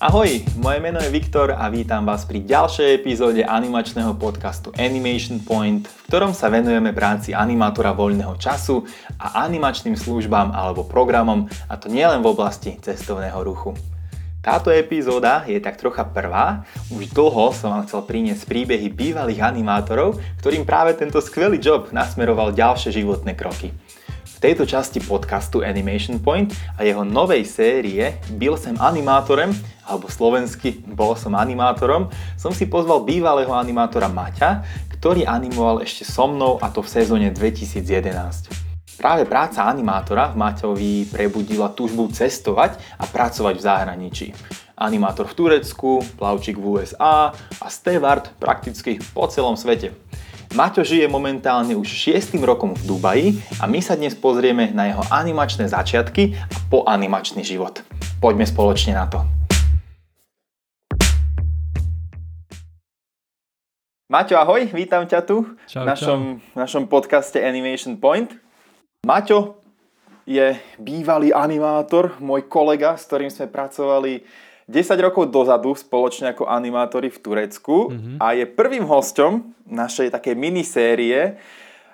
Ahoj, moje meno je Viktor a vítam vás pri ďalšej epizóde animačného podcastu Animation Point, v ktorom sa venujeme práci animátora voľného času a animačným službám alebo programom, a to nielen v oblasti cestovného ruchu. Táto epizóda je tak trocha prvá, už dlho som vám chcel priniesť príbehy bývalých animátorov, ktorým práve tento skvelý job nasmeroval ďalšie životné kroky. Tejto časti podcastu Animation Point a jeho novej série Byl som animátorem, alebo slovensky Bol som animátorom, som si pozval bývalého animátora Maťa, ktorý animoval ešte so mnou a to v sezóne 2011. Práve práca animátora v Maťovi prebudila túžbu cestovať a pracovať v zahraničí. Animátor v Turecku, plavčík v USA a steward prakticky po celom svete. Maťo žije momentálne už 6. rokom v Dubaji a my sa dnes pozrieme na jeho animačné začiatky a po animačný život. Poďme spoločne na to. Maťo, ahoj, vítam ťa tu čau, v našom, čau. našom podcaste Animation Point. Maťo je bývalý animátor, môj kolega, s ktorým sme pracovali 10 rokov dozadu spoločne ako animátori v Turecku mm-hmm. a je prvým hostom našej takej minisérie.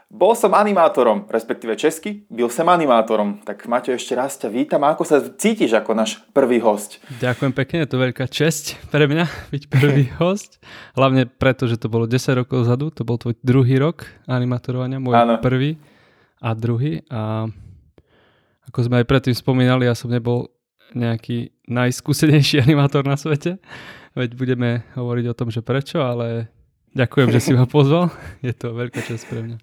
Bol som animátorom, respektíve česky, byl som animátorom. Tak Maťo, ešte raz ťa vítam. A ako sa cítiš ako náš prvý host? Ďakujem pekne, je to veľká česť pre mňa byť prvý host. Hlavne preto, že to bolo 10 rokov dozadu, to bol tvoj druhý rok animátorovania, môj Áno. prvý a druhý. A ako sme aj predtým spomínali, ja som nebol nejaký najskúsenejší animátor na svete, veď budeme hovoriť o tom, že prečo, ale ďakujem, že si ma pozval. Je to veľká čest pre mňa.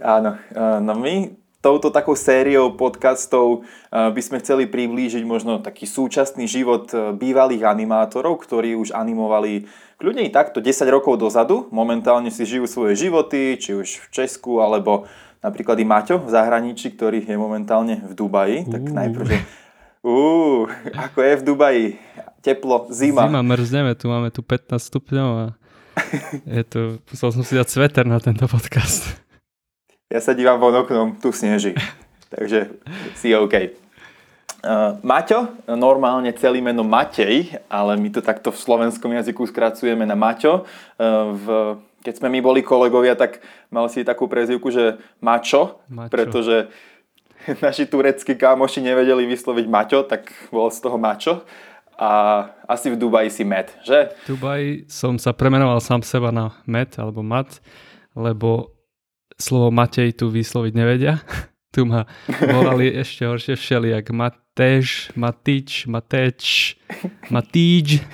Áno, no my touto takou sériou podcastov by sme chceli priblížiť možno taký súčasný život e, bývalých animátorov, ktorí už animovali kľudne i takto 10 rokov dozadu. Momentálne si žijú svoje životy, či už v Česku alebo napríklad i Maťo v zahraničí, ktorý je momentálne v Dubaji. Uh. Tak najprv, že uh, ako je v Dubaji? Teplo, zima. Zima, mrzneme, tu máme tu 15 stupňov a je to, musel som si dať sveter na tento podcast. Ja sa dívam von oknom, tu sneží, takže si OK. Uh, Maťo, normálne celý meno Matej, ale my to takto v slovenskom jazyku skracujeme na Maťo. Uh, v keď sme my boli kolegovia, tak mal si takú prezivku, že Mačo, Mačo. pretože naši tureckí kámoši nevedeli vysloviť Maťo, tak bol z toho Mačo. A asi v Dubaji si Met, že? V Dubaji som sa premenoval sám seba na Met alebo Mat, lebo slovo Matej tu vysloviť nevedia. tu ma volali ešte horšie všelijak Matež, Matič, Mateč, Matíč.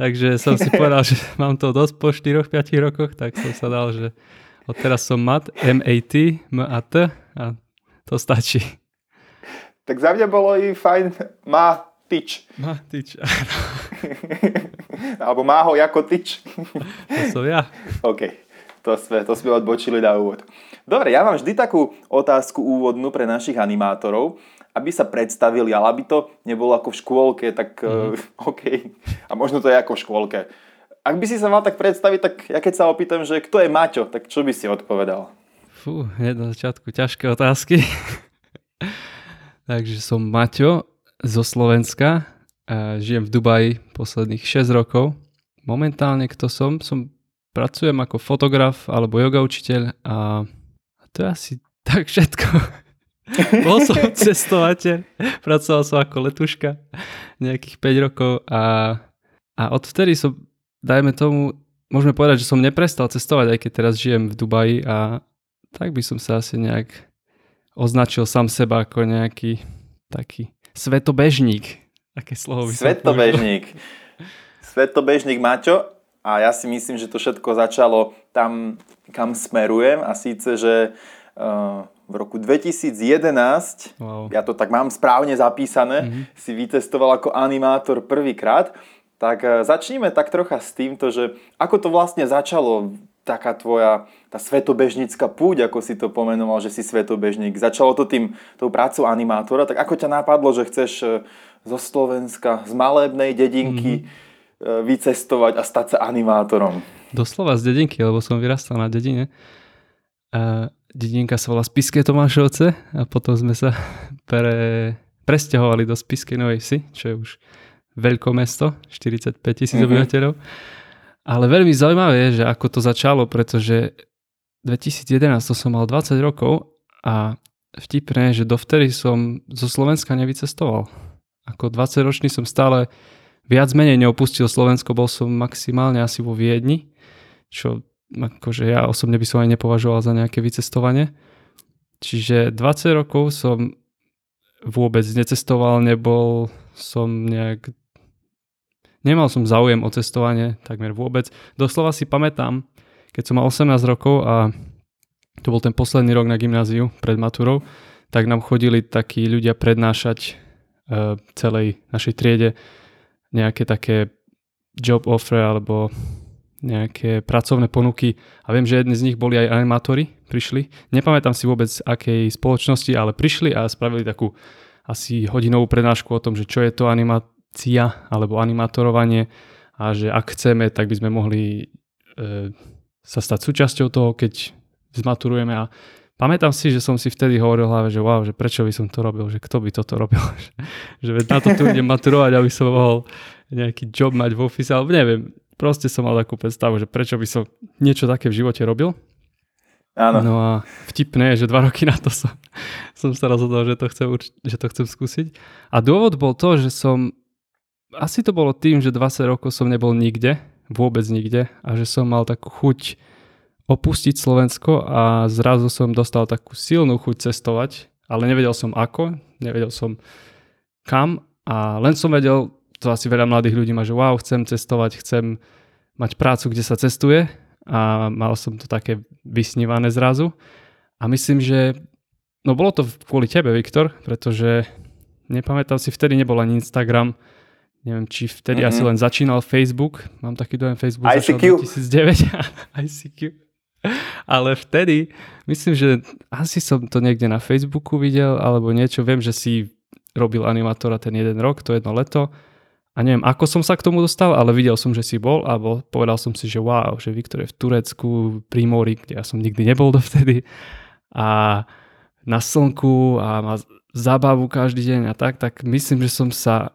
Takže som si povedal, že mám to dosť po 4-5 rokoch, tak som sa dal, že odteraz som mat, M-A-T, M-A-T a to stačí. Tak za mňa bolo i fajn má tyč. Má tyč, Alebo má ho ako tyč. to som ja. OK, to sme, to sme odbočili na úvod. Dobre, ja mám vždy takú otázku úvodnú pre našich animátorov aby sa predstavili, ale aby to nebolo ako v škôlke, tak mm. uh, OK. A možno to je ako v škôlke. Ak by si sa mal tak predstaviť, tak ja keď sa opýtam, že kto je Maťo, tak čo by si odpovedal? Fú, hneď na začiatku ťažké otázky. Takže som Maťo zo Slovenska. Žijem v Dubaji posledných 6 rokov. Momentálne kto som? Som pracujem ako fotograf alebo yoga učiteľ a, a to je asi tak všetko. Bol som cestovateľ, pracoval som ako letuška nejakých 5 rokov a, a odvtedy som, dajme tomu, môžeme povedať, že som neprestal cestovať, aj keď teraz žijem v Dubaji a tak by som sa asi nejak označil sám seba ako nejaký taký svetobežník. Aké slovo by Svetobežník. Svetobežník Maťo a ja si myslím, že to všetko začalo tam, kam smerujem a síce, že uh, v roku 2011, wow. ja to tak mám správne zapísané, mm-hmm. si vytestoval ako animátor prvýkrát, tak e, začníme tak trocha s týmto, že ako to vlastne začalo, taká tvoja tá svetobežnícka púť, ako si to pomenoval, že si svetobežník. Začalo to tým, tou prácou animátora, tak ako ťa napadlo, že chceš e, zo Slovenska, z malebnej dedinky mm-hmm. vycestovať a stať sa animátorom? Doslova z dedinky, lebo som vyrastal na dedine. Uh, dedinka sa volá Spiske Tomášovce a potom sme sa pre, presťahovali do Spiskej Novej Vsi, čo je už veľkomesto, 45 tisíc Mhm. obyvateľov. Ale veľmi zaujímavé je, že ako to začalo, pretože 2011 to som mal 20 rokov a vtipné že dovtedy som zo Slovenska nevycestoval. Ako 20 ročný som stále viac menej neopustil Slovensko, bol som maximálne asi vo Viedni, čo akože ja osobne by som aj nepovažoval za nejaké vycestovanie. Čiže 20 rokov som vôbec necestoval, nebol som nejak... Nemal som záujem o cestovanie takmer vôbec. Doslova si pamätám, keď som mal 18 rokov a to bol ten posledný rok na gymnáziu pred maturou, tak nám chodili takí ľudia prednášať uh, celej našej triede nejaké také job offer alebo nejaké pracovné ponuky a viem, že jedni z nich boli aj animátori, prišli. Nepamätám si vôbec akej spoločnosti, ale prišli a spravili takú asi hodinovú prednášku o tom, že čo je to animácia alebo animátorovanie a že ak chceme, tak by sme mohli e, sa stať súčasťou toho, keď zmaturujeme a pamätám si, že som si vtedy hovoril v hlave, že wow, že prečo by som to robil, že kto by toto robil, že, že na to tu idem maturovať, aby som mohol nejaký job mať v office, alebo neviem, proste som mal takú predstavu, že prečo by som niečo také v živote robil. Áno. No a vtipné je, že dva roky na to som, som sa rozhodol, že to, chcem, že to chcem skúsiť. A dôvod bol to, že som, asi to bolo tým, že 20 rokov som nebol nikde, vôbec nikde a že som mal takú chuť opustiť Slovensko a zrazu som dostal takú silnú chuť cestovať, ale nevedel som ako, nevedel som kam a len som vedel, to asi veľa mladých ľudí má, že wow, chcem cestovať, chcem mať prácu, kde sa cestuje a mal som to také vysnívané zrazu. A myslím, že no bolo to kvôli tebe, Viktor, pretože nepamätám si, vtedy nebol ani Instagram, neviem, či vtedy mm-hmm. asi len začínal Facebook, mám taký dojem, Facebook ICQ. začal 2009, ICQ. Ale vtedy, myslím, že asi som to niekde na Facebooku videl, alebo niečo, viem, že si robil animátora ten jeden rok, to jedno leto a neviem, ako som sa k tomu dostal, ale videl som, že si bol a bol, povedal som si, že wow, že Viktor je v Turecku, pri mori, kde ja som nikdy nebol dovtedy a na slnku a má zábavu každý deň a tak, tak myslím, že som sa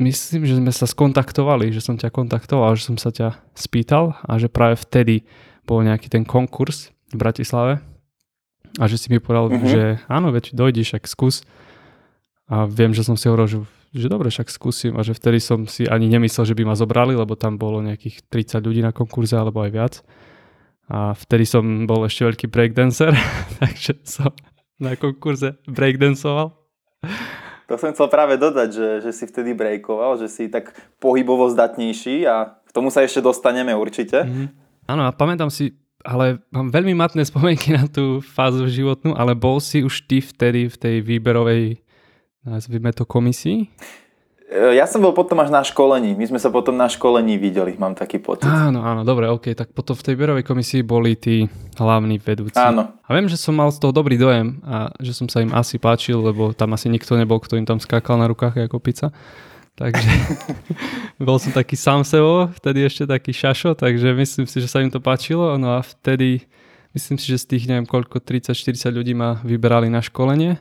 myslím, že sme sa skontaktovali, že som ťa kontaktoval, že som sa ťa spýtal a že práve vtedy bol nejaký ten konkurs v Bratislave a že si mi povedal, Mhm. mm-hmm. že áno, veď dojdeš, ak skús a viem, že som si hovoril, že že dobre, však skúsim a že vtedy som si ani nemyslel, že by ma zobrali, lebo tam bolo nejakých 30 ľudí na konkurze alebo aj viac. A vtedy som bol ešte veľký breakdancer, takže som na konkurze breakdancoval. To som chcel práve dodať, že, že si vtedy breakoval, že si tak pohybovo zdatnejší a k tomu sa ešte dostaneme určite. Mm-hmm. Áno a pamätám si, ale mám veľmi matné spomienky na tú fázu životnú, ale bol si už ty vtedy v tej výberovej nazvime to komisii? E, Ja som bol potom až na školení. My sme sa potom na školení videli, mám taký pocit. Áno, áno, dobre, ok. Tak potom v tej výberovej komisii boli tí hlavní vedúci. Áno. A viem, že som mal z toho dobrý dojem a že som sa im asi páčil, lebo tam asi nikto nebol, kto im tam skákal na rukách ako pizza. Takže bol som taký sám sebou, vtedy ešte taký šašo, takže myslím si, že sa im to páčilo. No a vtedy, myslím si, že z tých neviem koľko, 30-40 ľudí ma vyberali na školenie.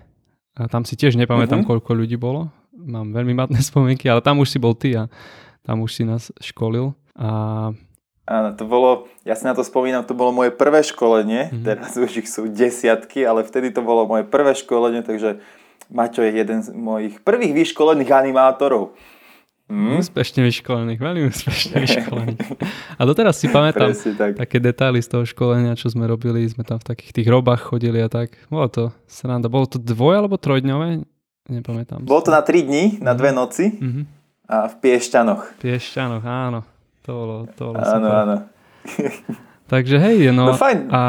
A tam si tiež nepamätám, uh-huh. koľko ľudí bolo. Mám veľmi matné spomienky, ale tam už si bol ty a tam už si nás školil. A... Áno, to bolo, ja si na to spomínam, to bolo moje prvé školenie, mm-hmm. teraz už ich sú desiatky, ale vtedy to bolo moje prvé školenie, takže Maťo je jeden z mojich prvých vyškolených animátorov. Hmm? Úspešne vyškolených, veľmi úspešne vyškolených. A doteraz si pamätám tak. také detaily z toho školenia, čo sme robili, sme tam v takých tých robách chodili a tak. Bolo to sranda. Bolo to dvoj alebo trojdňové? Nepamätám. Bolo to na tri dní, na dve noci mm-hmm. a v Piešťanoch. Piešťanoch, áno. To bolo, to bolo áno, super. áno. Takže hej, no, no fajn. a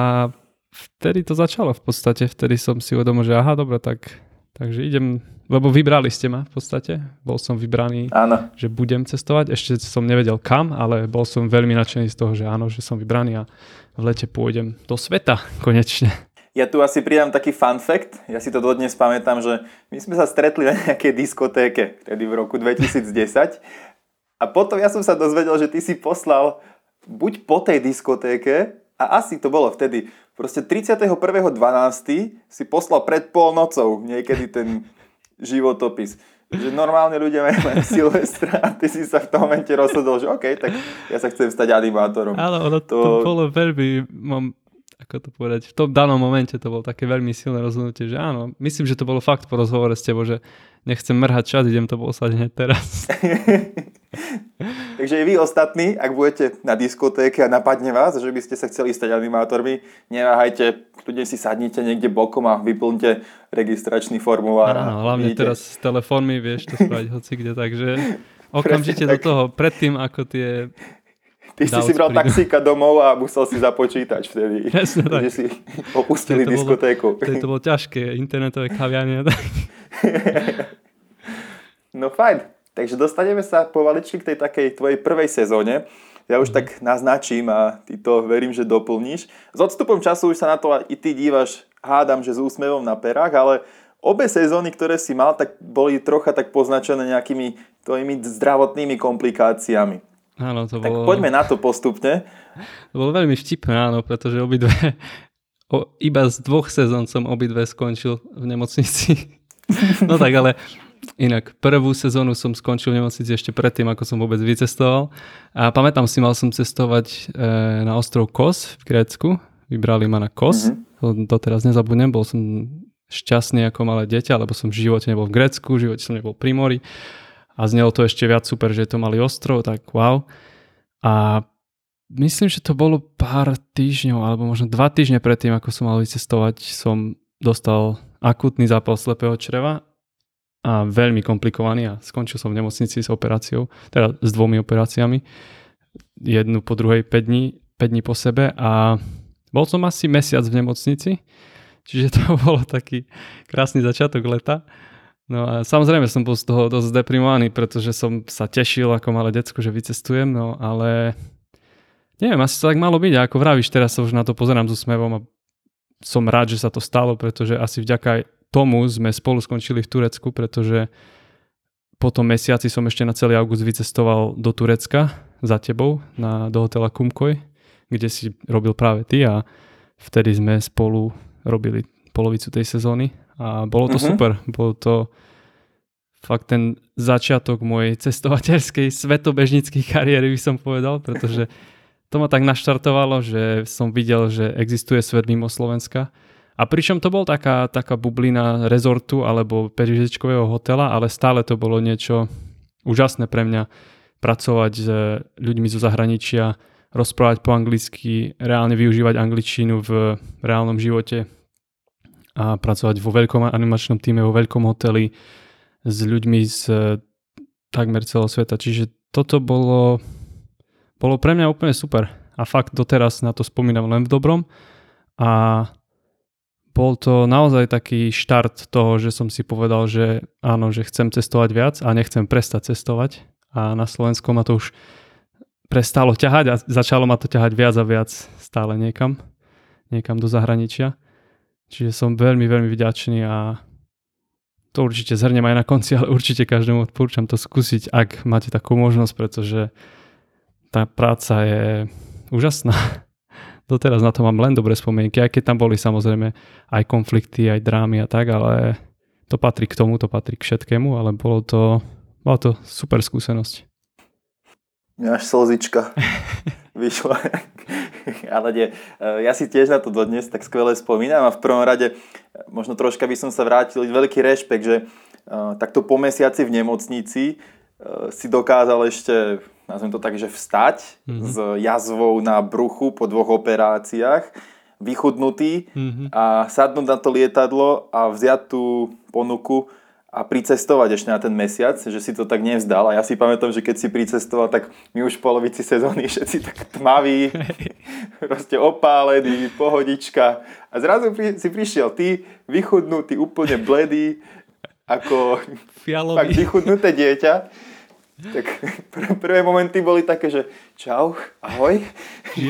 vtedy to začalo v podstate, vtedy som si uvedomil, že aha, dobre, tak takže idem, lebo vybrali ste ma v podstate, bol som vybraný, áno. že budem cestovať, ešte som nevedel kam, ale bol som veľmi nadšený z toho, že áno, že som vybraný a v lete pôjdem do sveta konečne. Ja tu asi pridám taký fun fact, ja si to dodnes pamätám, že my sme sa stretli na nejakej diskotéke, vtedy v roku 2010 a potom ja som sa dozvedel, že ty si poslal buď po tej diskotéke a asi to bolo vtedy, proste 31.12. si poslal pred polnocou niekedy ten životopis. že normálne ľudia majú len Silvestra a ty si sa v tom momente rozhodol, že OK, tak ja sa chcem stať animátorom. Áno, ono to... to bolo veľmi, mám, ako to povedať, v tom danom momente to bolo také veľmi silné rozhodnutie, že áno, myslím, že to bolo fakt po rozhovore s tebou, že nechcem mrhať čas, idem to poslať hneď teraz. Takže vy ostatní, ak budete na diskotéke a napadne vás, že by ste sa chceli stať animátormi, neváhajte, kľudne si sadnite niekde bokom a vyplňte registračný formulár. Áno, hlavne vidíte. teraz s telefónmi vieš to spraviť hoci kde, takže okamžite do toho, predtým ako tie Ty si si bral taxíka domov a musel si započítať vtedy, Presne tak. že si opustili to diskotéku. Bolo, to bolo ťažké, internetové kaviarne. no fajn, takže dostaneme sa povaličky k tej takej tvojej prvej sezóne. Ja už mm. tak naznačím a ty to verím, že doplníš. S odstupom času už sa na to i ty dívaš, hádam, že s úsmevom na perách, ale obe sezóny, ktoré si mal, tak boli trocha tak poznačené nejakými tvojimi zdravotnými komplikáciami. Áno, to tak bolo... poďme na to postupne. To bolo veľmi vtipné, áno, pretože obidve, o, iba z dvoch sezón som obidve skončil v nemocnici. no tak, ale inak prvú sezónu som skončil v nemocnici ešte predtým, ako som vôbec vycestoval. A pamätám si, mal som cestovať e, na ostrov Kos v Grécku. Vybrali ma na Kos. Mm-hmm. To teraz nezabudnem, bol som šťastný ako malé dieťa, lebo som v živote nebol v Grécku, v živote som nebol pri mori a znelo to ešte viac super, že to mali ostrov, tak wow. A myslím, že to bolo pár týždňov, alebo možno dva týždne predtým, ako som mal vycestovať, som dostal akutný zápal slepého čreva a veľmi komplikovaný a skončil som v nemocnici s operáciou, teda s dvomi operáciami, jednu po druhej 5 dní, 5 dní po sebe a bol som asi mesiac v nemocnici, čiže to bolo taký krásny začiatok leta No a samozrejme som bol z toho dosť deprimovaný, pretože som sa tešil ako malé decko, že vycestujem, no ale neviem, asi to tak malo byť. A ako vravíš, teraz sa už na to pozerám so smevom a som rád, že sa to stalo, pretože asi vďaka tomu sme spolu skončili v Turecku, pretože po tom mesiaci som ešte na celý august vycestoval do Turecka za tebou na, do hotela Kumkoj, kde si robil práve ty a vtedy sme spolu robili polovicu tej sezóny a bolo to uh-huh. super. Bolo to fakt ten začiatok mojej cestovateľskej svetobežnickej kariéry by som povedal, pretože to ma tak naštartovalo, že som videl, že existuje svet mimo Slovenska. A pričom to bol taká, taká bublina rezortu alebo perižečkového hotela, ale stále to bolo niečo úžasné pre mňa pracovať s ľuďmi zo zahraničia, rozprávať po anglicky, reálne využívať angličtinu v reálnom živote a pracovať vo veľkom animačnom týme, vo veľkom hoteli s ľuďmi z e, takmer celého sveta. Čiže toto bolo, bolo pre mňa úplne super. A fakt doteraz na to spomínam len v dobrom. A bol to naozaj taký štart toho, že som si povedal, že áno, že chcem cestovať viac a nechcem prestať cestovať. A na Slovensku ma to už prestalo ťahať a začalo ma to ťahať viac a viac stále niekam, niekam do zahraničia. Čiže som veľmi, veľmi vďačný a to určite zhrnem aj na konci, ale určite každému odporúčam to skúsiť, ak máte takú možnosť, pretože tá práca je úžasná. Doteraz na to mám len dobré spomienky, aj keď tam boli samozrejme aj konflikty, aj drámy a tak, ale to patrí k tomu, to patrí k všetkému, ale bolo to, bola to super skúsenosť. Až slzička vyšla. Ale nie, e, ja si tiež na to dodnes tak skvele spomínam a v prvom rade e, možno troška by som sa vrátil, veľký rešpekt, že e, takto po mesiaci v nemocnici si dokázal ešte, nazvem to tak, že vstať mm-hmm. s jazvou na bruchu po dvoch operáciách, vychudnutý mm-hmm. a sadnúť na to lietadlo a vziať tú ponuku a pricestovať ešte na ten mesiac, že si to tak nevzdal. A ja si pamätám, že keď si pricestoval, tak my už v polovici sezóny všetci tak tmaví, proste opálený, pohodička. A zrazu pri, si prišiel ty, vychudnutý, úplne bledý, ako Fialový. fakt vychudnuté dieťa tak pr- prvé momenty boli také, že čau, ahoj.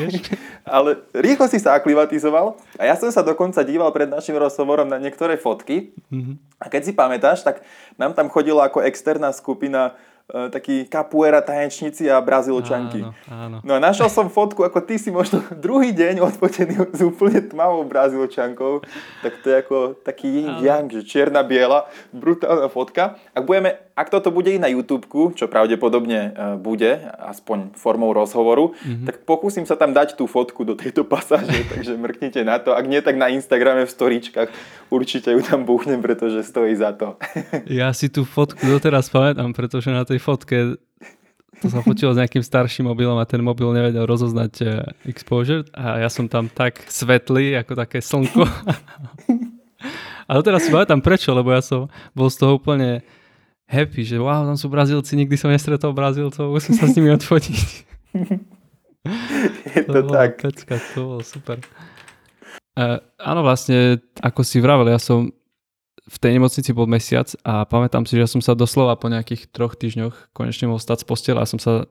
Ale rýchlo si sa aklimatizoval a ja som sa dokonca díval pred našim rozhovorom na niektoré fotky mm-hmm. a keď si pamätáš, tak nám tam chodila ako externá skupina takí kapuera tanečníci a brazílčanky. Áno, áno. No a našiel som fotku, ako ty si možno druhý deň odfotený s úplne tmavou brazílčankou. Tak to je ako taký yin yang, že čierna-biela, brutálna fotka. Ak, budeme, ak toto bude i na YouTube, čo pravdepodobne e, bude, aspoň formou rozhovoru, mm-hmm. tak pokúsim sa tam dať tú fotku do tejto pasáže, takže mrknite na to. Ak nie, tak na Instagrame v storičkách určite ju tam buchnem, pretože stojí za to. Ja si tú fotku doteraz pamätám, pretože na tej fotke to sa fotilo s nejakým starším mobilom a ten mobil nevedel rozoznať uh, exposure a ja som tam tak svetlý, ako také slnko. a doteraz si pamätám prečo, lebo ja som bol z toho úplne happy, že wow, tam sú Brazílci, nikdy som nestretol Brazílcov, musím sa s nimi odfotiť. Je to, to tak. Pecka, to bolo super. Uh, áno, vlastne, ako si vravel, ja som v tej nemocnici bol mesiac a pamätám si, že som sa doslova po nejakých troch týždňoch konečne mohol stať z postela a som sa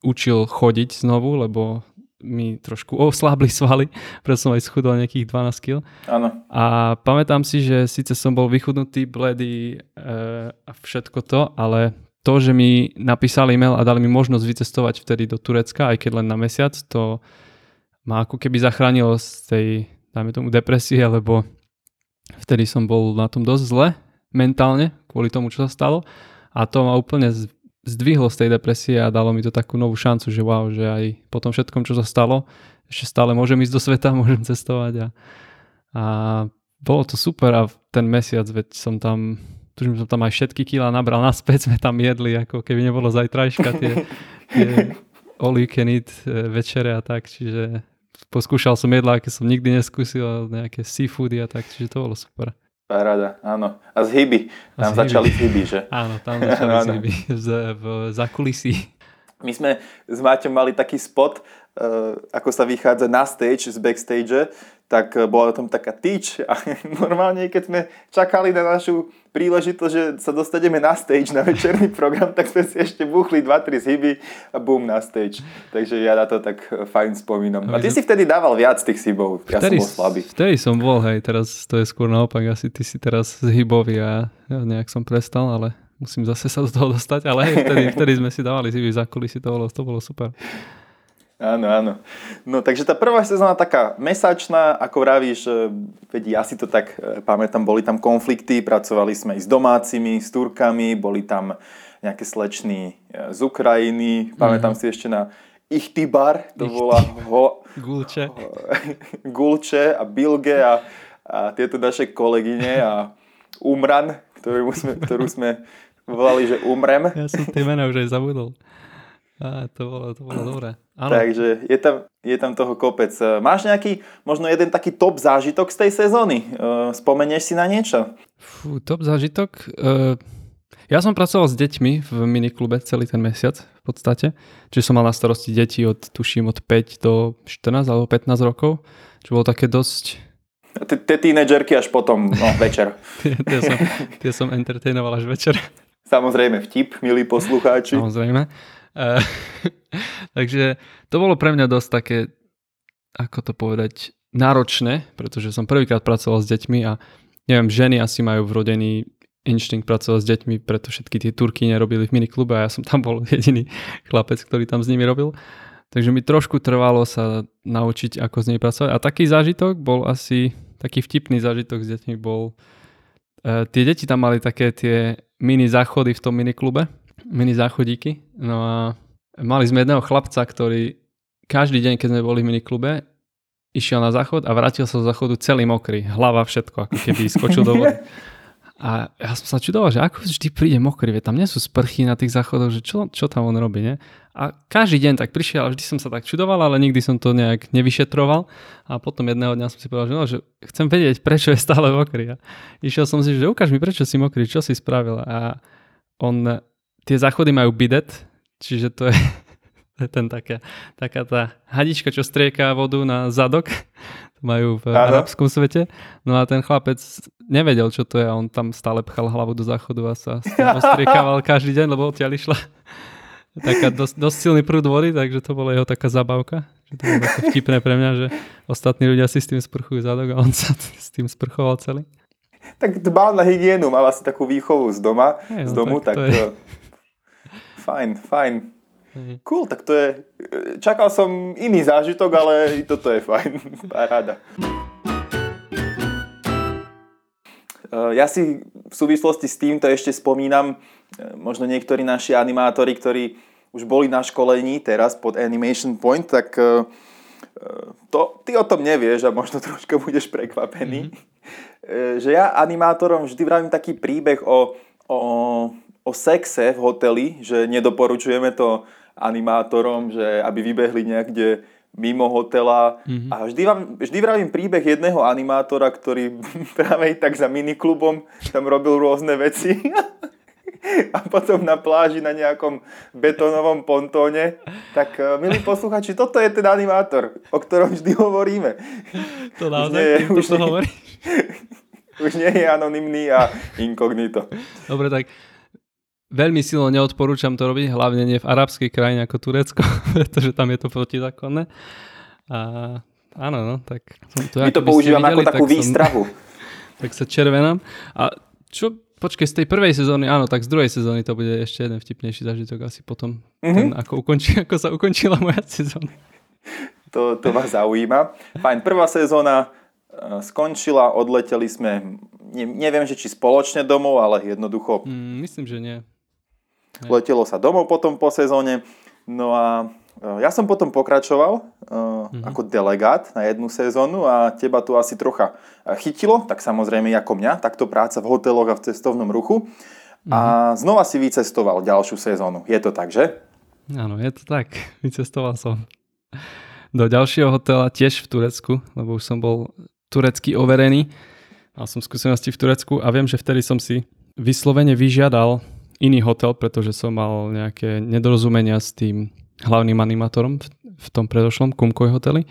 učil chodiť znovu, lebo mi trošku oslábli svaly, preto som aj schudol nejakých 12 kg. Áno. A pamätám si, že síce som bol vychudnutý, bledý e, a všetko to, ale to, že mi napísali e-mail a dali mi možnosť vycestovať vtedy do Turecka, aj keď len na mesiac, to ma ako keby zachránilo z tej, dáme tomu, depresie, lebo Vtedy som bol na tom dosť zle mentálne kvôli tomu, čo sa stalo. A to ma úplne zdvihlo z tej depresie a dalo mi to takú novú šancu, že wow, že aj po tom všetkom, čo sa stalo, ešte stále môžem ísť do sveta, môžem cestovať a, a bolo to super a ten mesiac, veď som tam, tužím, som tam aj všetky kila nabral naspäť, sme tam jedli, ako keby nebolo zajtrajška tie, tie all you can eat e, večere a tak, čiže poskúšal som jedla, aké som nikdy neskúsil, nejaké seafoody a tak, čiže to bolo super. Paráda, áno. A z hyby. Tam začali z hyby, že? Áno, tam začali z hyby, z, v, za kulisy. My sme s Máťom mali taký spot, ako sa vychádza na stage z backstage, tak uh, bola tam taká tyč a normálne, keď sme čakali na našu príležitosť, že sa dostaneme na stage, na večerný program, tak sme si ešte buchli 2-3 zhyby a boom na stage. Takže ja na to tak eh, fajn spomínam. A ty si vtedy dával viac tých hybov, ja vtedy, som bol slabý. Vtedy som bol, hej, teraz to je skôr naopak, asi ty si teraz zhybový a ja nejak som prestal, ale musím zase sa do toho dostať, ale hej, vtedy, vtedy sme si dávali zhyby za kulisy, to bolo, to bolo super. Áno, áno. No takže tá prvá sezóna taká mesačná, ako vravíš, e, veď ja si to tak e, pamätám, boli tam konflikty, pracovali sme i s domácimi, s Turkami, boli tam nejaké slečny e, z Ukrajiny, pamätám mm. si ešte na Ichtibar, to Ichtibar. bola ho, Gulče. Gulče a Bilge a, a tieto naše kolegyne a Umran, ktorú sme, ktorú sme volali, že umrem. Ja som tie mená už aj zabudol. Á, to bolo, to bolo dobré. Áno. Takže je tam, je tam toho kopec. Máš nejaký, možno jeden taký top zážitok z tej sezóny? Spomenieš si na niečo? Fú, top zážitok? Uh, ja som pracoval s deťmi v miniklube celý ten mesiac v podstate. Čiže som mal na starosti deti od, tuším, od 5 do 14 alebo 15 rokov. Čo bolo také dosť... Tie tínedžerky až potom, no, večer. tie, som, tie som entertainoval až večer. Samozrejme vtip, milí poslucháči. Samozrejme. Uh, takže to bolo pre mňa dosť také, ako to povedať, náročné, pretože som prvýkrát pracoval s deťmi a neviem, ženy asi majú vrodený inštinkt pracovať s deťmi, preto všetky tie turky nerobili v miniklube a ja som tam bol jediný chlapec, ktorý tam s nimi robil. Takže mi trošku trvalo sa naučiť, ako s nimi pracovať. A taký zážitok bol asi, taký vtipný zážitok s deťmi bol, uh, tie deti tam mali také tie mini záchody v tom miniklube, mini záchodíky. No a mali sme jedného chlapca, ktorý každý deň, keď sme boli v miniklube, išiel na záchod a vrátil sa z záchodu celý mokrý. Hlava, všetko, ako keby skočil do vody. A ja som sa čudoval, že ako vždy príde mokrý, veď tam nie sú sprchy na tých záchodoch, že čo, čo tam on robí, nie? A každý deň tak prišiel a vždy som sa tak čudoval, ale nikdy som to nejak nevyšetroval. A potom jedného dňa som si povedal, že, no, že chcem vedieť, prečo je stále mokrý. A išiel som si, že ukáž mi, prečo si mokrý, čo si spravil. A on tie záchody majú bidet, čiže to je, to je ten taká, taká tá hadička, čo strieka vodu na zadok. To majú v Aha. arabskom svete. No a ten chlapec nevedel, čo to je a on tam stále pchal hlavu do záchodu a sa ostriekával každý deň, lebo odtiaľ išla taká dosť, dosť silný prúd vody, takže to bola jeho taká zabavka. Že to bolo také vtipné pre mňa, že ostatní ľudia si s tým sprchujú zadok a on sa s tým sprchoval celý. Tak dbal na hygienu, mal asi takú výchovu z doma, z no domu, tak, tak to je Fajn, fajn. Cool, tak to je... Čakal som iný zážitok, ale i toto je fajn. Paráda. Eh, ja si v súvislosti s týmto ešte spomínam, eh, možno niektorí naši animátori, ktorí už boli na školení teraz pod Animation Point, tak eh, to, ty o tom nevieš a možno trošku budeš prekvapený, mm-hmm. že ja animátorom vždy vravím taký príbeh o, o, o sexe v hoteli, že nedoporučujeme to animátorom, že aby vybehli niekde mimo hotela mm-hmm. a vždy, vám, vždy vravím príbeh jedného animátora, ktorý práve tak za miniklubom tam robil rôzne veci a potom na pláži na nejakom betónovom pontóne. Tak eh, milí posluchači, toto je ten animátor, o ktorom vždy hovoríme. To naozaj, už nie, už to hovorí? už nie je anonymný a inkognito. Dobre, tak Veľmi silno neodporúčam to robiť, hlavne nie v arabskej krajine ako Turecko, pretože tam je to protizákonné. A áno, no, tak to... My to používame videli, ako takú tak výstrahu. Som, tak sa červenám. A čo, počkej, z tej prvej sezóny, áno, tak z druhej sezóny to bude ešte jeden vtipnejší zážitok asi potom, mm-hmm. ten, ako, ukončí, ako sa ukončila moja sezóna. To, to vás zaujíma. Fajn, prvá sezóna e, skončila, odleteli sme, ne, neviem, že či spoločne domov, ale jednoducho... Mm, myslím, že nie. Letelo sa domov potom po sezóne. No a e, ja som potom pokračoval mm-hmm. ako delegát na jednu sezónu a teba tu asi trocha e, chytilo, tak samozrejme ako mňa, takto práca v hoteloch a v cestovnom ruchu. Mm-hmm. A mhm. znova si vycestoval ďalšiu sezónu. Je to tak, že? Áno, je to tak. Vycestoval som do ďalšieho hotela, tiež v Turecku, lebo už som bol turecky overený. Mal som skúsenosti v Turecku a viem, že vtedy som si vyslovene vyžiadal iný hotel, pretože som mal nejaké nedorozumenia s tým hlavným animátorom v, v tom predošlom Kumkoj hoteli.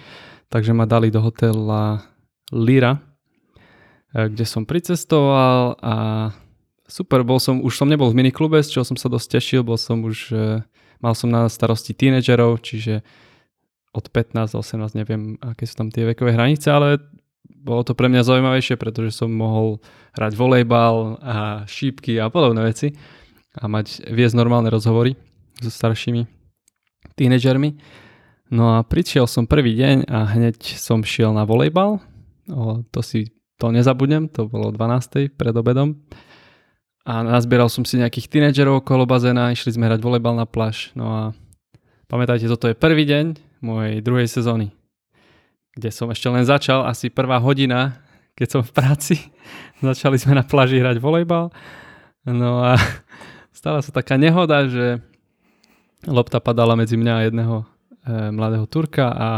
Takže ma dali do hotela Lira, eh, kde som pricestoval a super, bol som, už som nebol v miniklube, z čoho som sa dosť tešil, bol som už, eh, mal som na starosti tínedžerov, čiže od 15 do 18, neviem, aké sú tam tie vekové hranice, ale bolo to pre mňa zaujímavejšie, pretože som mohol hrať volejbal a šípky a podobné veci a mať, viesť normálne rozhovory so staršími tínedžermi. No a prišiel som prvý deň a hneď som šiel na volejbal. O, to si to nezabudnem, to bolo 12. pred obedom. A nazbieral som si nejakých tínedžerov okolo bazéna, išli sme hrať volejbal na pláž. No a pamätajte, toto je prvý deň mojej druhej sezóny, kde som ešte len začal, asi prvá hodina, keď som v práci. Začali sme na pláži hrať volejbal. No a stala sa taká nehoda, že lopta padala medzi mňa a jedného e, mladého Turka a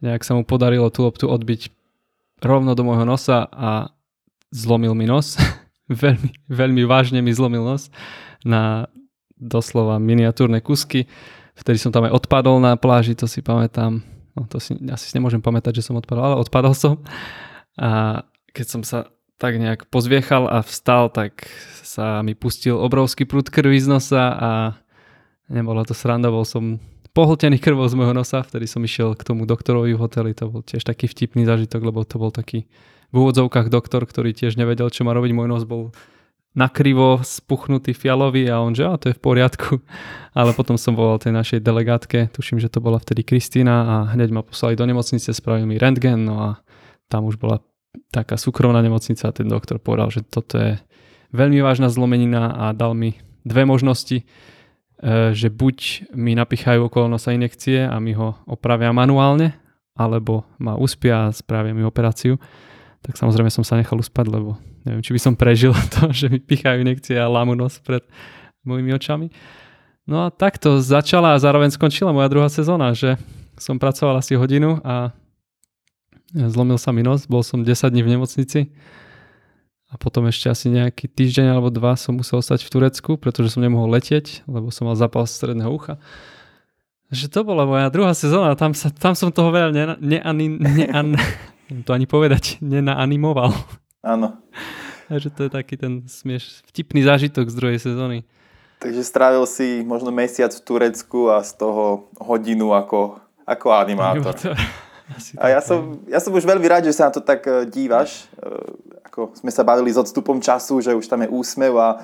nejak sa mu podarilo tú loptu odbiť rovno do môjho nosa a zlomil mi nos. veľmi, veľmi vážne mi zlomil nos na doslova miniatúrne kusky. Vtedy som tam aj odpadol na pláži, to si pamätám. No to si asi si nemôžem pamätať, že som odpadol, ale odpadol som. A keď som sa tak nejak pozviechal a vstal, tak sa mi pustil obrovský prúd krvi z nosa a nebolo to sranda, bol som pohltený krvou z môjho nosa, vtedy som išiel k tomu doktorovi v hoteli, to bol tiež taký vtipný zážitok, lebo to bol taký v úvodzovkách doktor, ktorý tiež nevedel, čo má robiť, môj nos bol nakrivo spuchnutý fialový a on, že a to je v poriadku. Ale potom som volal tej našej delegátke, tuším, že to bola vtedy Kristýna a hneď ma poslali do nemocnice, spravili mi rentgen, no a tam už bola taká súkromná nemocnica a ten doktor povedal, že toto je veľmi vážna zlomenina a dal mi dve možnosti, e, že buď mi napichajú okolo nosa inekcie a mi ho opravia manuálne, alebo ma uspia a spravia mi operáciu. Tak samozrejme som sa nechal uspať, lebo neviem, či by som prežil to, že mi pichajú inekcie a lámu nos pred mojimi očami. No a takto začala a zároveň skončila moja druhá sezóna, že som pracoval asi hodinu a Zlomil sa mi nos, bol som 10 dní v nemocnici a potom ešte asi nejaký týždeň alebo dva som musel ostať v Turecku, pretože som nemohol letieť, lebo som mal zápal stredného ucha. Takže to bola moja druhá sezóna, tam, sa, tam som toho veľa ne, neani, nean, to ani povedať, nenaanimoval. Áno. Takže to je taký ten smieš, vtipný zážitok z druhej sezóny. Takže strávil si možno mesiac v Turecku a z toho hodinu ako, ako animátor. animátor. Asi a ja som, ja som už veľmi rád, že sa na to tak e, dívaš. E, ako sme sa bavili s odstupom času, že už tam je úsmev a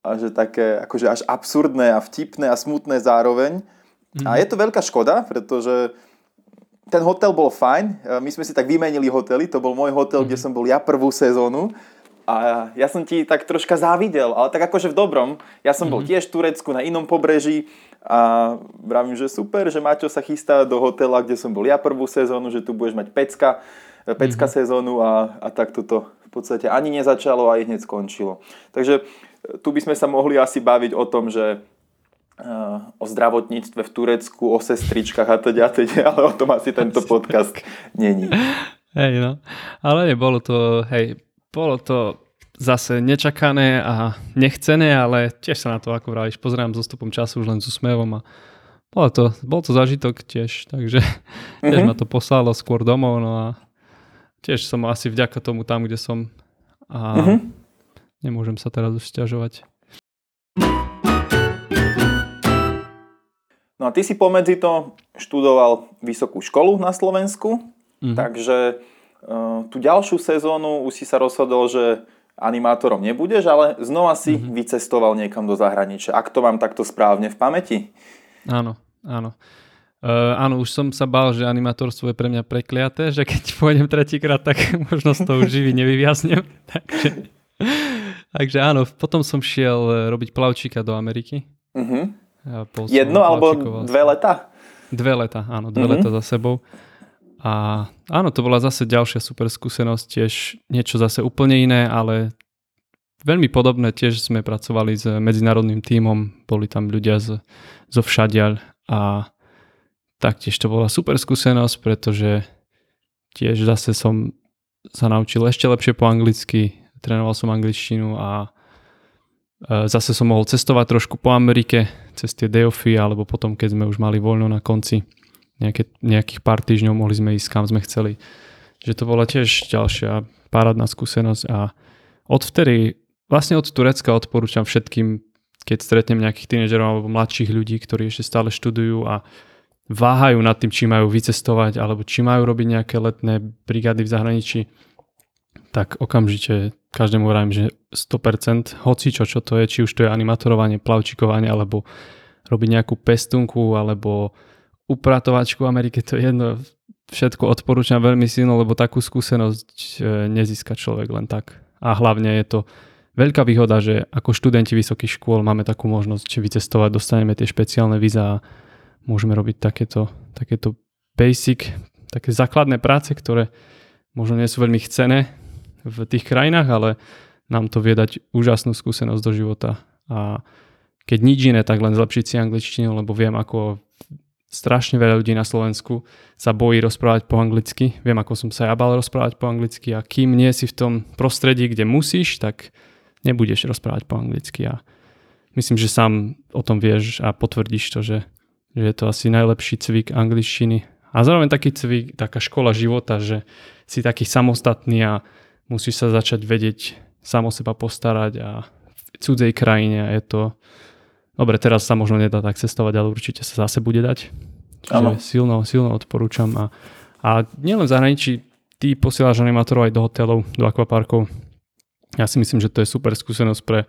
a že také akože až absurdné a vtipné a smutné zároveň. Mm. A je to veľká škoda, pretože ten hotel bol fajn. My sme si tak vymenili hotely. To bol môj hotel, mm. kde som bol ja prvú sezónu. A ja som ti tak troška závidel, ale tak akože v dobrom. Ja som bol mm. tiež v Turecku na inom pobreží a vravím, že super, že Maťo sa chystá do hotela, kde som bol ja prvú sezónu, že tu budeš mať pecka, pecka mm. sezónu a, a tak toto v podstate ani nezačalo a i hneď skončilo. Takže tu by sme sa mohli asi baviť o tom, že eh, o zdravotníctve v Turecku, o sestričkách a teda, a teda, ale o tom asi tento podcast není. Hej, no. Ale nebolo to, hej, bolo to zase nečakané a nechcené, ale tiež sa na to, ako vravíš, pozerám s stupom času už len s úsmevom a bolo to, bol to zažitok tiež, takže mm-hmm. tiež ma to poslalo skôr domov, no a tiež som asi vďaka tomu tam, kde som a mm-hmm Nemôžem sa teraz už stiažovať. No a ty si pomedzi to študoval vysokú školu na Slovensku, mm-hmm. takže uh, tú ďalšiu sezónu už si sa rozhodol, že animátorom nebudeš, ale znova si mm-hmm. vycestoval niekam do zahraničia. Ak to mám takto správne v pamäti? Áno, áno. Uh, áno, už som sa bál, že animátorstvo je pre mňa prekliaté, že keď pôjdem tretíkrát, tak možno z toho živý nevyviaznem. Takže Takže áno, potom som šiel e, robiť plavčíka do Ameriky. Uh-huh. Jedno alebo dve leta? Dve leta, áno, dve uh-huh. leta za sebou. A áno, to bola zase ďalšia super skúsenosť, tiež niečo zase úplne iné, ale veľmi podobné, tiež sme pracovali s medzinárodným tímom, boli tam ľudia z, zo všadiaľ a taktiež to bola super skúsenosť, pretože tiež zase som sa naučil ešte lepšie po anglicky, trénoval som angličtinu a e, zase som mohol cestovať trošku po Amerike cez tie day-offy, alebo potom, keď sme už mali voľno na konci nejaké, nejakých pár týždňov, mohli sme ísť kam sme chceli. Že to bola tiež ďalšia parádna skúsenosť a odvtedy, vlastne od Turecka odporúčam všetkým, keď stretnem nejakých tínežerov alebo mladších ľudí, ktorí ešte stále študujú a váhajú nad tým, či majú vycestovať alebo či majú robiť nejaké letné brigády v zahraničí, tak okamžite každému vravím, že 100%, hoci čo, čo to je, či už to je animatorovanie, plavčikovanie, alebo robiť nejakú pestunku, alebo upratovačku v Amerike, to je jedno, všetko odporúčam veľmi silno, lebo takú skúsenosť e, nezíska človek len tak. A hlavne je to veľká výhoda, že ako študenti vysokých škôl máme takú možnosť vycestovať, dostaneme tie špeciálne víza a môžeme robiť takéto, takéto basic, také základné práce, ktoré možno nie sú veľmi chcené, v tých krajinách, ale nám to vie dať úžasnú skúsenosť do života. A keď nič iné, tak len zlepšiť si angličtinu, lebo viem, ako strašne veľa ľudí na Slovensku sa bojí rozprávať po anglicky. Viem, ako som sa ja bal rozprávať po anglicky a kým nie si v tom prostredí, kde musíš, tak nebudeš rozprávať po anglicky. A myslím, že sám o tom vieš a potvrdíš to, že, že je to asi najlepší cvik angličtiny. A zároveň taký cvik, taká škola života, že si taký samostatný a musíš sa začať vedieť samo seba postarať a v cudzej krajine je to... Dobre, teraz sa možno nedá tak cestovať, ale určite sa zase bude dať. Čiže silno, silno odporúčam. A, a nielen v zahraničí, ty posielaš animátorov aj do hotelov, do akvaparkov. Ja si myslím, že to je super skúsenosť pre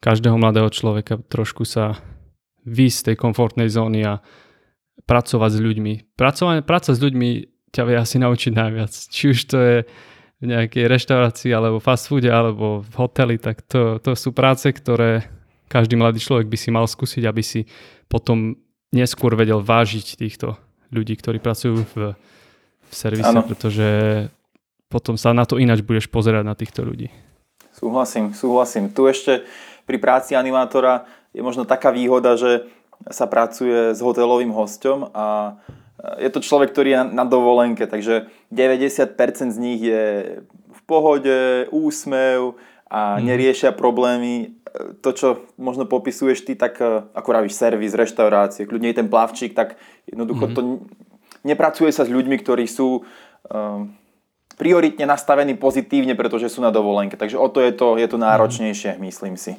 každého mladého človeka trošku sa výjsť z tej komfortnej zóny a pracovať s ľuďmi. Pracovať, práca s ľuďmi ťa vie asi naučiť najviac. Či už to je v nejakej reštaurácii alebo fast foode alebo v hoteli, tak to, to sú práce, ktoré každý mladý človek by si mal skúsiť, aby si potom neskôr vedel vážiť týchto ľudí, ktorí pracujú v, v servise, ano. pretože potom sa na to ináč budeš pozerať na týchto ľudí. Súhlasím, súhlasím. Tu ešte pri práci animátora je možno taká výhoda, že sa pracuje s hotelovým hosťom a je to človek, ktorý je na dovolenke, takže 90% z nich je v pohode, úsmev a mm. neriešia problémy. To, čo možno popisuješ ty, tak e, ako ravíš servis, reštaurácie, kľudne ten plavčík, tak jednoducho mm. to nepracuje sa s ľuďmi, ktorí sú um, prioritne nastavení pozitívne, pretože sú na dovolenke. Takže o to je to, je to mhm. náročnejšie, mm. myslím si.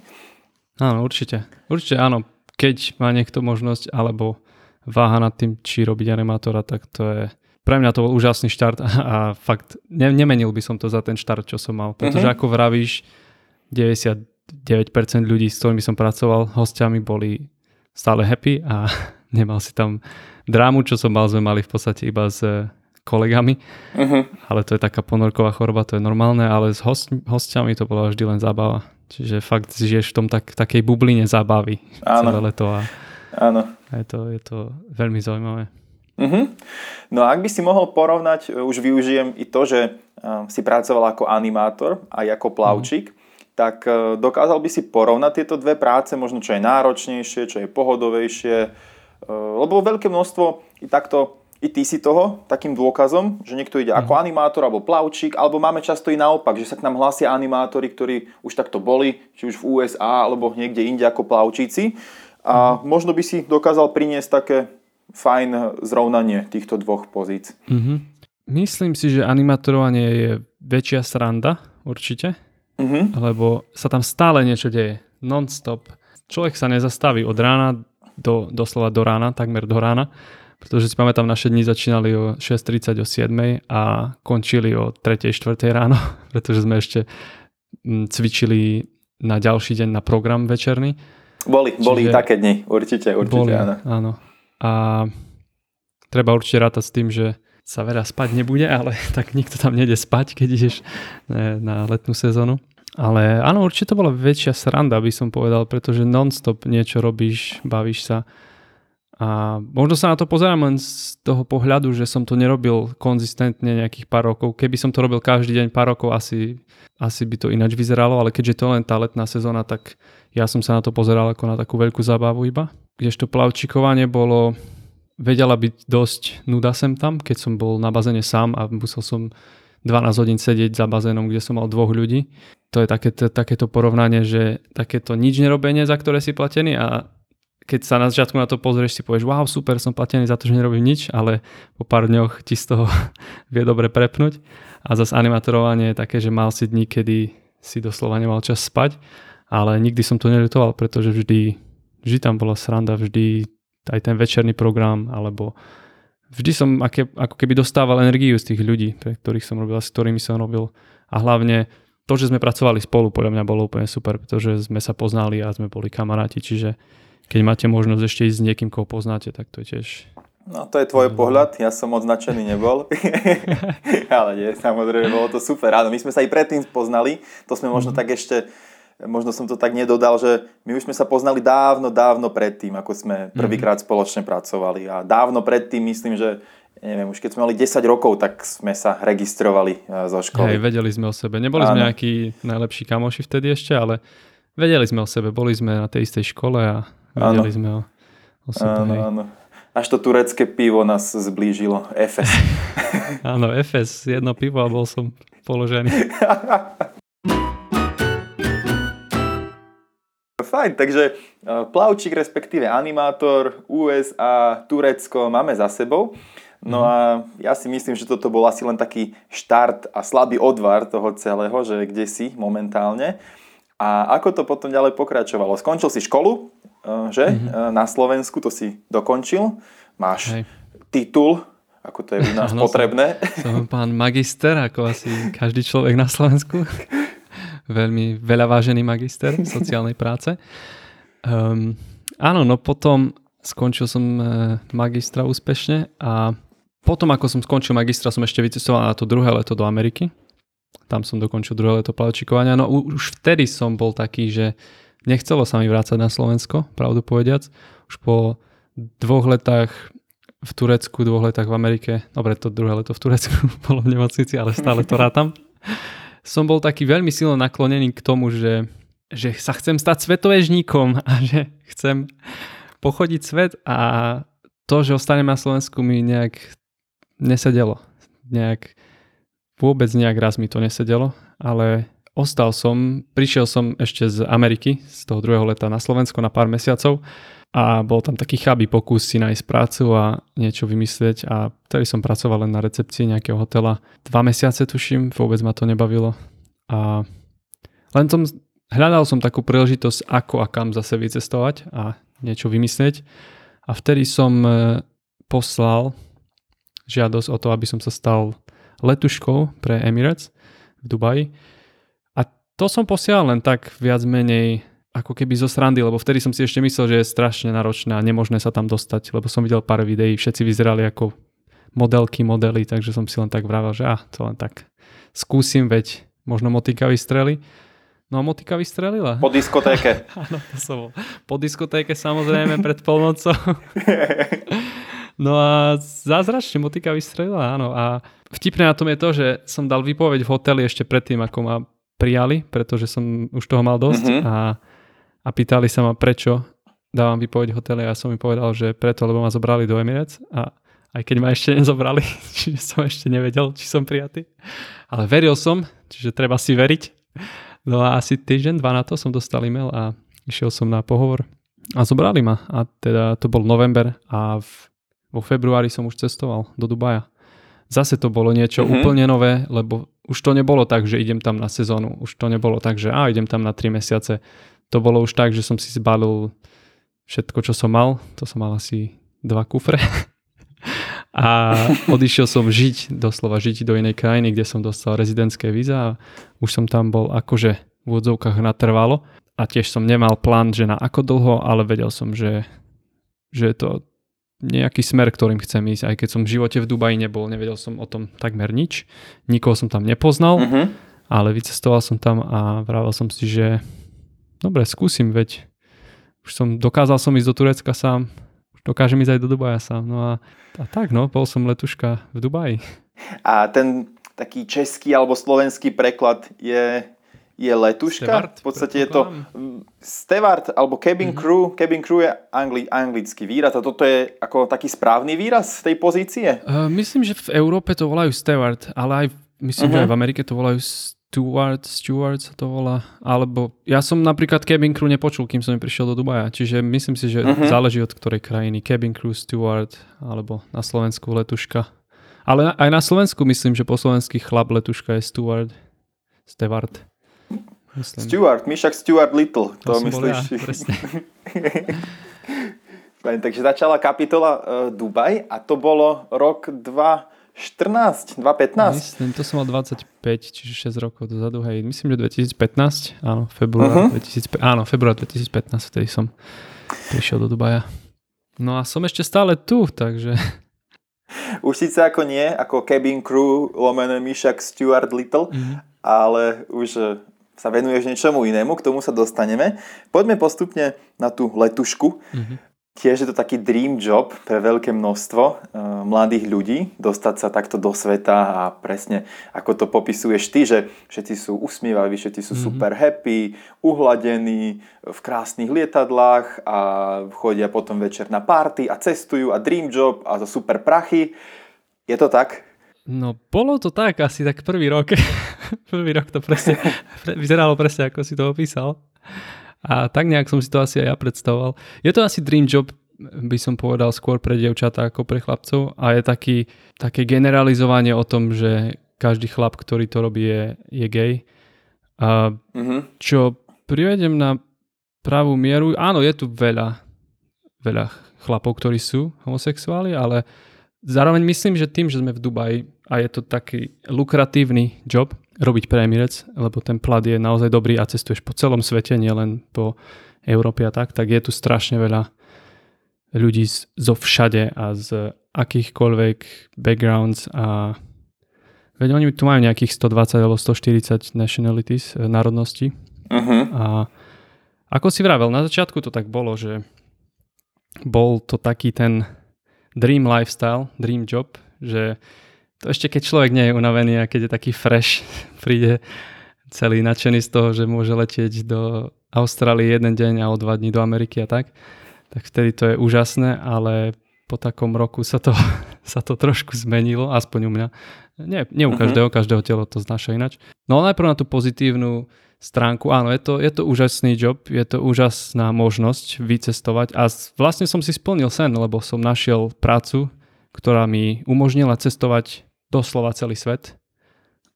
Áno, určite. Určite áno. Keď má niekto možnosť, alebo váha nad tým, či robiť animátora, tak to je pre mňa to bol úžasný štart a, fakt ne, nemenil by som to za ten štart, čo som mal. Pretože mm-hmm. ako vravíš, 99% 99% ľudí, s ktorými som pracoval, hostiami boli stále happy a nemal si tam drámu, čo som mal, sme mali v podstate iba s kolegami, uh-huh. ale to je taká ponorková choroba, to je normálne, ale s host, hostiami to bola vždy len zábava. Čiže fakt žiješ v tom tak, takej bubline zábavy Áno. celé leto a, Áno. je, to, je to veľmi zaujímavé. Uh-huh. No a ak by si mohol porovnať, už využijem i to, že uh, si pracoval ako animátor a ako plavčík, uh-huh. tak uh, dokázal by si porovnať tieto dve práce, možno čo je náročnejšie, čo je pohodovejšie, lebo veľké množstvo i takto i ty si toho takým dôkazom, že niekto ide ako mhm. animátor alebo plavčík, alebo máme často i naopak, že sa k nám hlásia animátori, ktorí už takto boli, či už v USA alebo niekde inde ako plavčíci. A možno by si dokázal priniesť také fajn zrovnanie týchto dvoch pozícií. Mm-hmm. Myslím si, že animatorovanie je väčšia sranda, určite, mm-hmm. lebo sa tam stále niečo deje, non-stop. Človek sa nezastaví od rána do, doslova do rána, takmer do rána pretože si pamätám, naše dni začínali o 6.30 o 7 a končili o 3. 4. ráno, pretože sme ešte mm, cvičili na ďalší deň na program večerný. Boli, Čiže boli také dni, určite, určite, boli, áno. áno. A treba určite rátať s tým, že sa veľa spať nebude, ale tak nikto tam nejde spať, keď ideš na letnú sezónu. Ale áno, určite to bola väčšia sranda, by som povedal, pretože non-stop niečo robíš, bavíš sa a možno sa na to pozerám len z toho pohľadu, že som to nerobil konzistentne nejakých pár rokov. Keby som to robil každý deň pár rokov, asi, asi by to ináč vyzeralo, ale keďže to len tá letná sezóna, tak ja som sa na to pozeral ako na takú veľkú zábavu iba. Kdežto plavčikovanie bolo, vedela byť dosť nuda sem tam, keď som bol na bazéne sám a musel som 12 hodín sedieť za bazénom, kde som mal dvoch ľudí. To je také, takéto porovnanie, že takéto nič nerobenie, za ktoré si platený a keď sa na začiatku na to pozrieš, si povieš, wow, super, som platený za to, že nerobím nič, ale po pár dňoch ti z toho vie dobre prepnúť. A zase animatorovanie je také, že mal si dní, kedy si doslova nemal čas spať, ale nikdy som to neľutoval, pretože vždy, vždy tam bola sranda, vždy aj ten večerný program, alebo vždy som aké, ako keby dostával energiu z tých ľudí, pre ktorých som robil, s ktorými som robil. A hlavne to, že sme pracovali spolu, podľa mňa bolo úplne super, pretože sme sa poznali a sme boli kamaráti, čiže keď máte možnosť ešte ísť s niekým, koho poznáte, tak to je tiež... No to je tvoj pohľad, ja som moc značený nebol. Ale nie, samozrejme, bolo to super. Áno, my sme sa aj predtým poznali, to sme možno mm. tak ešte, možno som to tak nedodal, že my už sme sa poznali dávno, dávno predtým, ako sme mhm. prvýkrát spoločne pracovali. A dávno predtým, myslím, že neviem, už keď sme mali 10 rokov, tak sme sa registrovali e, zo školy. Hej, vedeli sme o sebe. Neboli Áno. sme nejakí najlepší kamoši vtedy ešte, ale vedeli sme o sebe. Boli sme na tej istej škole a Vedeli sme o, o sebe. Áno, áno. Až to turecké pivo nás zblížilo. Efes. áno, Efes. Jedno pivo a bol som položený. Fajn, takže e, plavčík, respektíve animátor, USA, Turecko máme za sebou. No mhm. a ja si myslím, že toto bol asi len taký štart a slabý odvar toho celého, že kde si momentálne. A ako to potom ďalej pokračovalo? Skončil si školu, eh, že? Mm-hmm. Na Slovensku to si dokončil. Máš Hej. titul, ako to je u nás ano, potrebné. Som, som pán magister, ako asi každý človek na Slovensku. Veľmi veľa vážený magister sociálnej práce. Um, áno, no potom skončil som eh, magistra úspešne a potom, ako som skončil magistra, som ešte vycestoval na to druhé leto do Ameriky tam som dokončil druhé leto plavčikovania. No už vtedy som bol taký, že nechcelo sa mi vrácať na Slovensko, pravdu povediac. Už po dvoch letách v Turecku, dvoch letách v Amerike, dobre, to druhé leto v Turecku bolo v nemocnici, ale stále to rátam. Som bol taký veľmi silno naklonený k tomu, že, že sa chcem stať svetovežníkom a že chcem pochodiť svet a to, že ostanem na Slovensku mi nejak nesedelo. Nejak vôbec nejak raz mi to nesedelo, ale ostal som, prišiel som ešte z Ameriky, z toho druhého leta na Slovensko na pár mesiacov a bol tam taký chabý pokus si nájsť prácu a niečo vymyslieť a vtedy som pracoval len na recepcii nejakého hotela. Dva mesiace tuším, vôbec ma to nebavilo a len som, hľadal som takú príležitosť ako a kam zase vycestovať a niečo vymyslieť a vtedy som e, poslal žiadosť o to, aby som sa stal letuškou pre Emirates v Dubaji. A to som posielal len tak viac menej ako keby zo srandy, lebo vtedy som si ešte myslel, že je strašne náročné a nemožné sa tam dostať, lebo som videl pár videí, všetci vyzerali ako modelky, modely, takže som si len tak vravel, že ah, to len tak skúsim, veď možno motika vystreli. No a motika vystrelila. Po diskotéke. Áno, to som bol. Po diskotéke samozrejme pred polnocou. no a zázračne motika vystrelila, áno. A vtipné na tom je to, že som dal výpoveď v hoteli ešte predtým, ako ma prijali, pretože som už toho mal dosť mm-hmm. a, a pýtali sa ma, prečo dávam výpoveď a ja som mi povedal, že preto, lebo ma zobrali do Emirates a aj keď ma ešte nezobrali, čiže som ešte nevedel, či som prijatý. Ale veril som, čiže treba si veriť. No a asi týždeň, dva na to som dostal e-mail a išiel som na pohovor a zobrali ma. A teda to bol november a v, vo februári som už cestoval do Dubaja. Zase to bolo niečo mm-hmm. úplne nové, lebo už to nebolo tak, že idem tam na sezónu. Už to nebolo tak, že a idem tam na 3 mesiace. To bolo už tak, že som si zbalil všetko, čo som mal. To som mal asi dva kufre. a odišiel som žiť, doslova žiť do inej krajiny, kde som dostal rezidentské víza a už som tam bol akože v úvodzovkách natrvalo a tiež som nemal plán, že na ako dlho, ale vedel som, že, že je to nejaký smer, ktorým chcem ísť. Aj keď som v živote v Dubaji nebol, nevedel som o tom takmer nič. Nikoho som tam nepoznal, uh-huh. ale vycestoval som tam a vravel som si, že dobre, skúsim, veď už som, dokázal som ísť do Turecka sám, dokážem ísť aj do Dubaja sám. No a, a tak, no, bol som letuška v Dubaji. A ten taký český alebo slovenský preklad je, je letuška. Steward, v podstate je to steward alebo cabin mm-hmm. crew. Cabin crew je angli, anglický výraz a toto je ako taký správny výraz tej pozície? Uh, myslím, že v Európe to volajú steward, ale aj myslím, uh-huh. že aj v Amerike to volajú Steward, Steward sa to volá, alebo ja som napríklad cabin crew nepočul, kým som prišiel do Dubaja, čiže myslím si, že uh-huh. záleží od ktorej krajiny, cabin crew, steward, alebo na Slovensku letuška. Ale aj na Slovensku myslím, že po slovensky chlap letuška je steward, steward. Myslím. Steward, my však Stewart Little, to, to myslíš? Ja, Takže začala kapitola uh, Dubaj a to bolo rok 2 14, 2015? Myslím, to som mal 25, čiže 6 rokov dozadu, hej. Myslím, že 2015, áno, február, uh-huh. 2005, áno, február 2015, vtedy som prišiel do Dubaja. No a som ešte stále tu, takže... Už síce ako nie, ako cabin crew lomené Mišak Stuart Little, uh-huh. ale už e, sa venuješ niečomu inému, k tomu sa dostaneme. Poďme postupne na tú letušku. Uh-huh. Tiež je to taký dream job pre veľké množstvo uh, mladých ľudí, dostať sa takto do sveta a presne ako to popisuješ ty, že všetci sú usmievaví, všetci sú mm-hmm. super happy, uhladení v krásnych lietadlách a chodia potom večer na party a cestujú a dream job a za super prachy. Je to tak? No bolo to tak asi tak prvý rok. prvý rok to presne vyzeralo presne ako si to opísal. A tak nejak som si to asi aj ja predstavoval. Je to asi dream job, by som povedal, skôr pre dievčatá ako pre chlapcov a je taký, také generalizovanie o tom, že každý chlap, ktorý to robí, je, je gay. A mm-hmm. Čo privedem na pravú mieru, áno, je tu veľa, veľa chlapov, ktorí sú homosexuáli, ale zároveň myslím, že tým, že sme v Dubaji a je to taký lukratívny job, robiť pre Emirates, lebo ten plat je naozaj dobrý a cestuješ po celom svete, nielen po Európe a tak, tak je tu strašne veľa ľudí z, zo všade a z akýchkoľvek backgrounds a veď oni tu majú nejakých 120 alebo 140 nationalities, eh, národností. Uh-huh. A ako si vravel, na začiatku to tak bolo, že bol to taký ten dream lifestyle, dream job, že to ešte keď človek nie je unavený a keď je taký fresh, príde celý nadšený z toho, že môže letieť do Austrálie jeden deň a o dva dní do Ameriky a tak, tak vtedy to je úžasné, ale po takom roku sa to, sa to trošku zmenilo, aspoň u mňa. Nie, nie u mhm. každého, uh-huh. každého telo to znáša inač. No najprv na tú pozitívnu stránku, áno, je to, je to úžasný job, je to úžasná možnosť vycestovať a vlastne som si splnil sen, lebo som našiel prácu, ktorá mi umožnila cestovať doslova celý svet.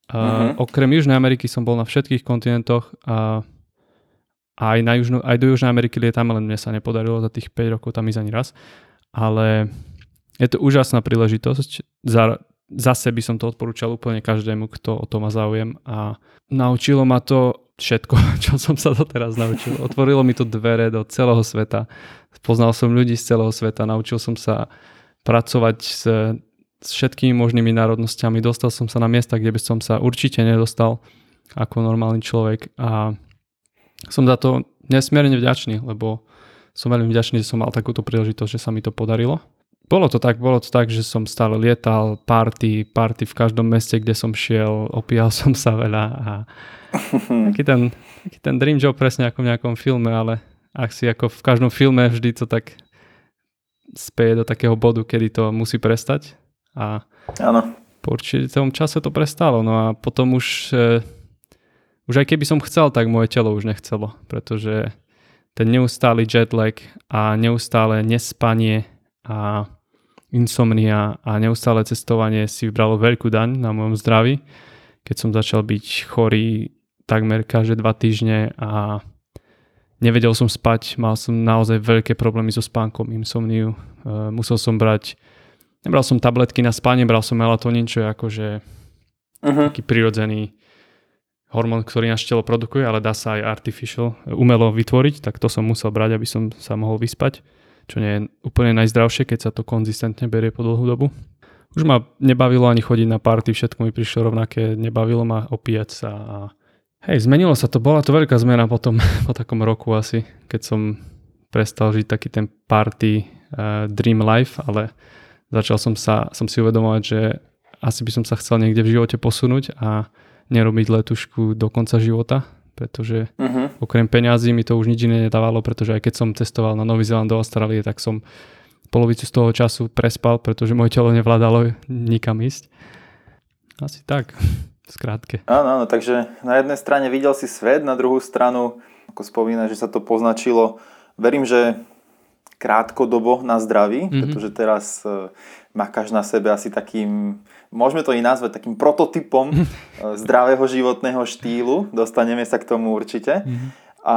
Uh-huh. Okrem Južnej Ameriky som bol na všetkých kontinentoch a aj, na Južnú, aj do Južnej Ameriky lietam, len mne sa nepodarilo za tých 5 rokov tam ísť ani raz. Ale je to úžasná príležitosť. Za, zase by som to odporúčal úplne každému, kto o to má záujem. A naučilo ma to všetko, čo som sa doteraz naučil. Otvorilo mi to dvere do celého sveta. Poznal som ľudí z celého sveta, naučil som sa pracovať s, s všetkými možnými národnosťami. Dostal som sa na miesta, kde by som sa určite nedostal ako normálny človek a som za to nesmierne vďačný, lebo som veľmi vďačný, že som mal takúto príležitosť, že sa mi to podarilo. Bolo to tak, bolo to tak, že som stále lietal, party, party v každom meste, kde som šiel, opíjal som sa veľa a taký ten, taký ten dream job presne ako v nejakom filme, ale ak si ako v každom filme vždy to tak speje do takého bodu, kedy to musí prestať a Áno. po určitom čase to prestalo, no a potom už e, už aj keby som chcel, tak moje telo už nechcelo, pretože ten neustály jetlag a neustále nespanie a insomnia a neustále cestovanie si vybralo veľkú daň na mojom zdraví, keď som začal byť chorý takmer každé dva týždne a nevedel som spať, mal som naozaj veľké problémy so spánkom, insomniu, e, musel som brať, nebral som tabletky na spanie, bral som melatonín, čo je akože uh-huh. taký prirodzený hormón, ktorý naše telo produkuje, ale dá sa aj artificial, umelo vytvoriť, tak to som musel brať, aby som sa mohol vyspať čo nie je úplne najzdravšie, keď sa to konzistentne berie po dlhú dobu. Už ma nebavilo ani chodiť na party, všetko mi prišlo rovnaké, nebavilo ma opíjať sa a hej, zmenilo sa to, bola to veľká zmena potom, po takom roku asi, keď som prestal žiť taký ten party uh, dream life, ale začal som sa, som si uvedomovať, že asi by som sa chcel niekde v živote posunúť a nerobiť letušku do konca života, pretože uh-huh. okrem peňazí mi to už nič iné nedávalo, pretože aj keď som cestoval na Nový Zeland do Austrálie, tak som polovicu z toho času prespal, pretože moje telo nevládalo nikam ísť. Asi tak, skrátke. Áno, áno, takže na jednej strane videl si svet, na druhú stranu, ako spomína, že sa to poznačilo, verím, že krátkodobo na zdraví, mm-hmm. pretože teraz uh, makáš na sebe asi takým môžeme to i nazvať takým prototypom eh, zdravého životného štýlu. Dostaneme sa k tomu určite. Mhm. A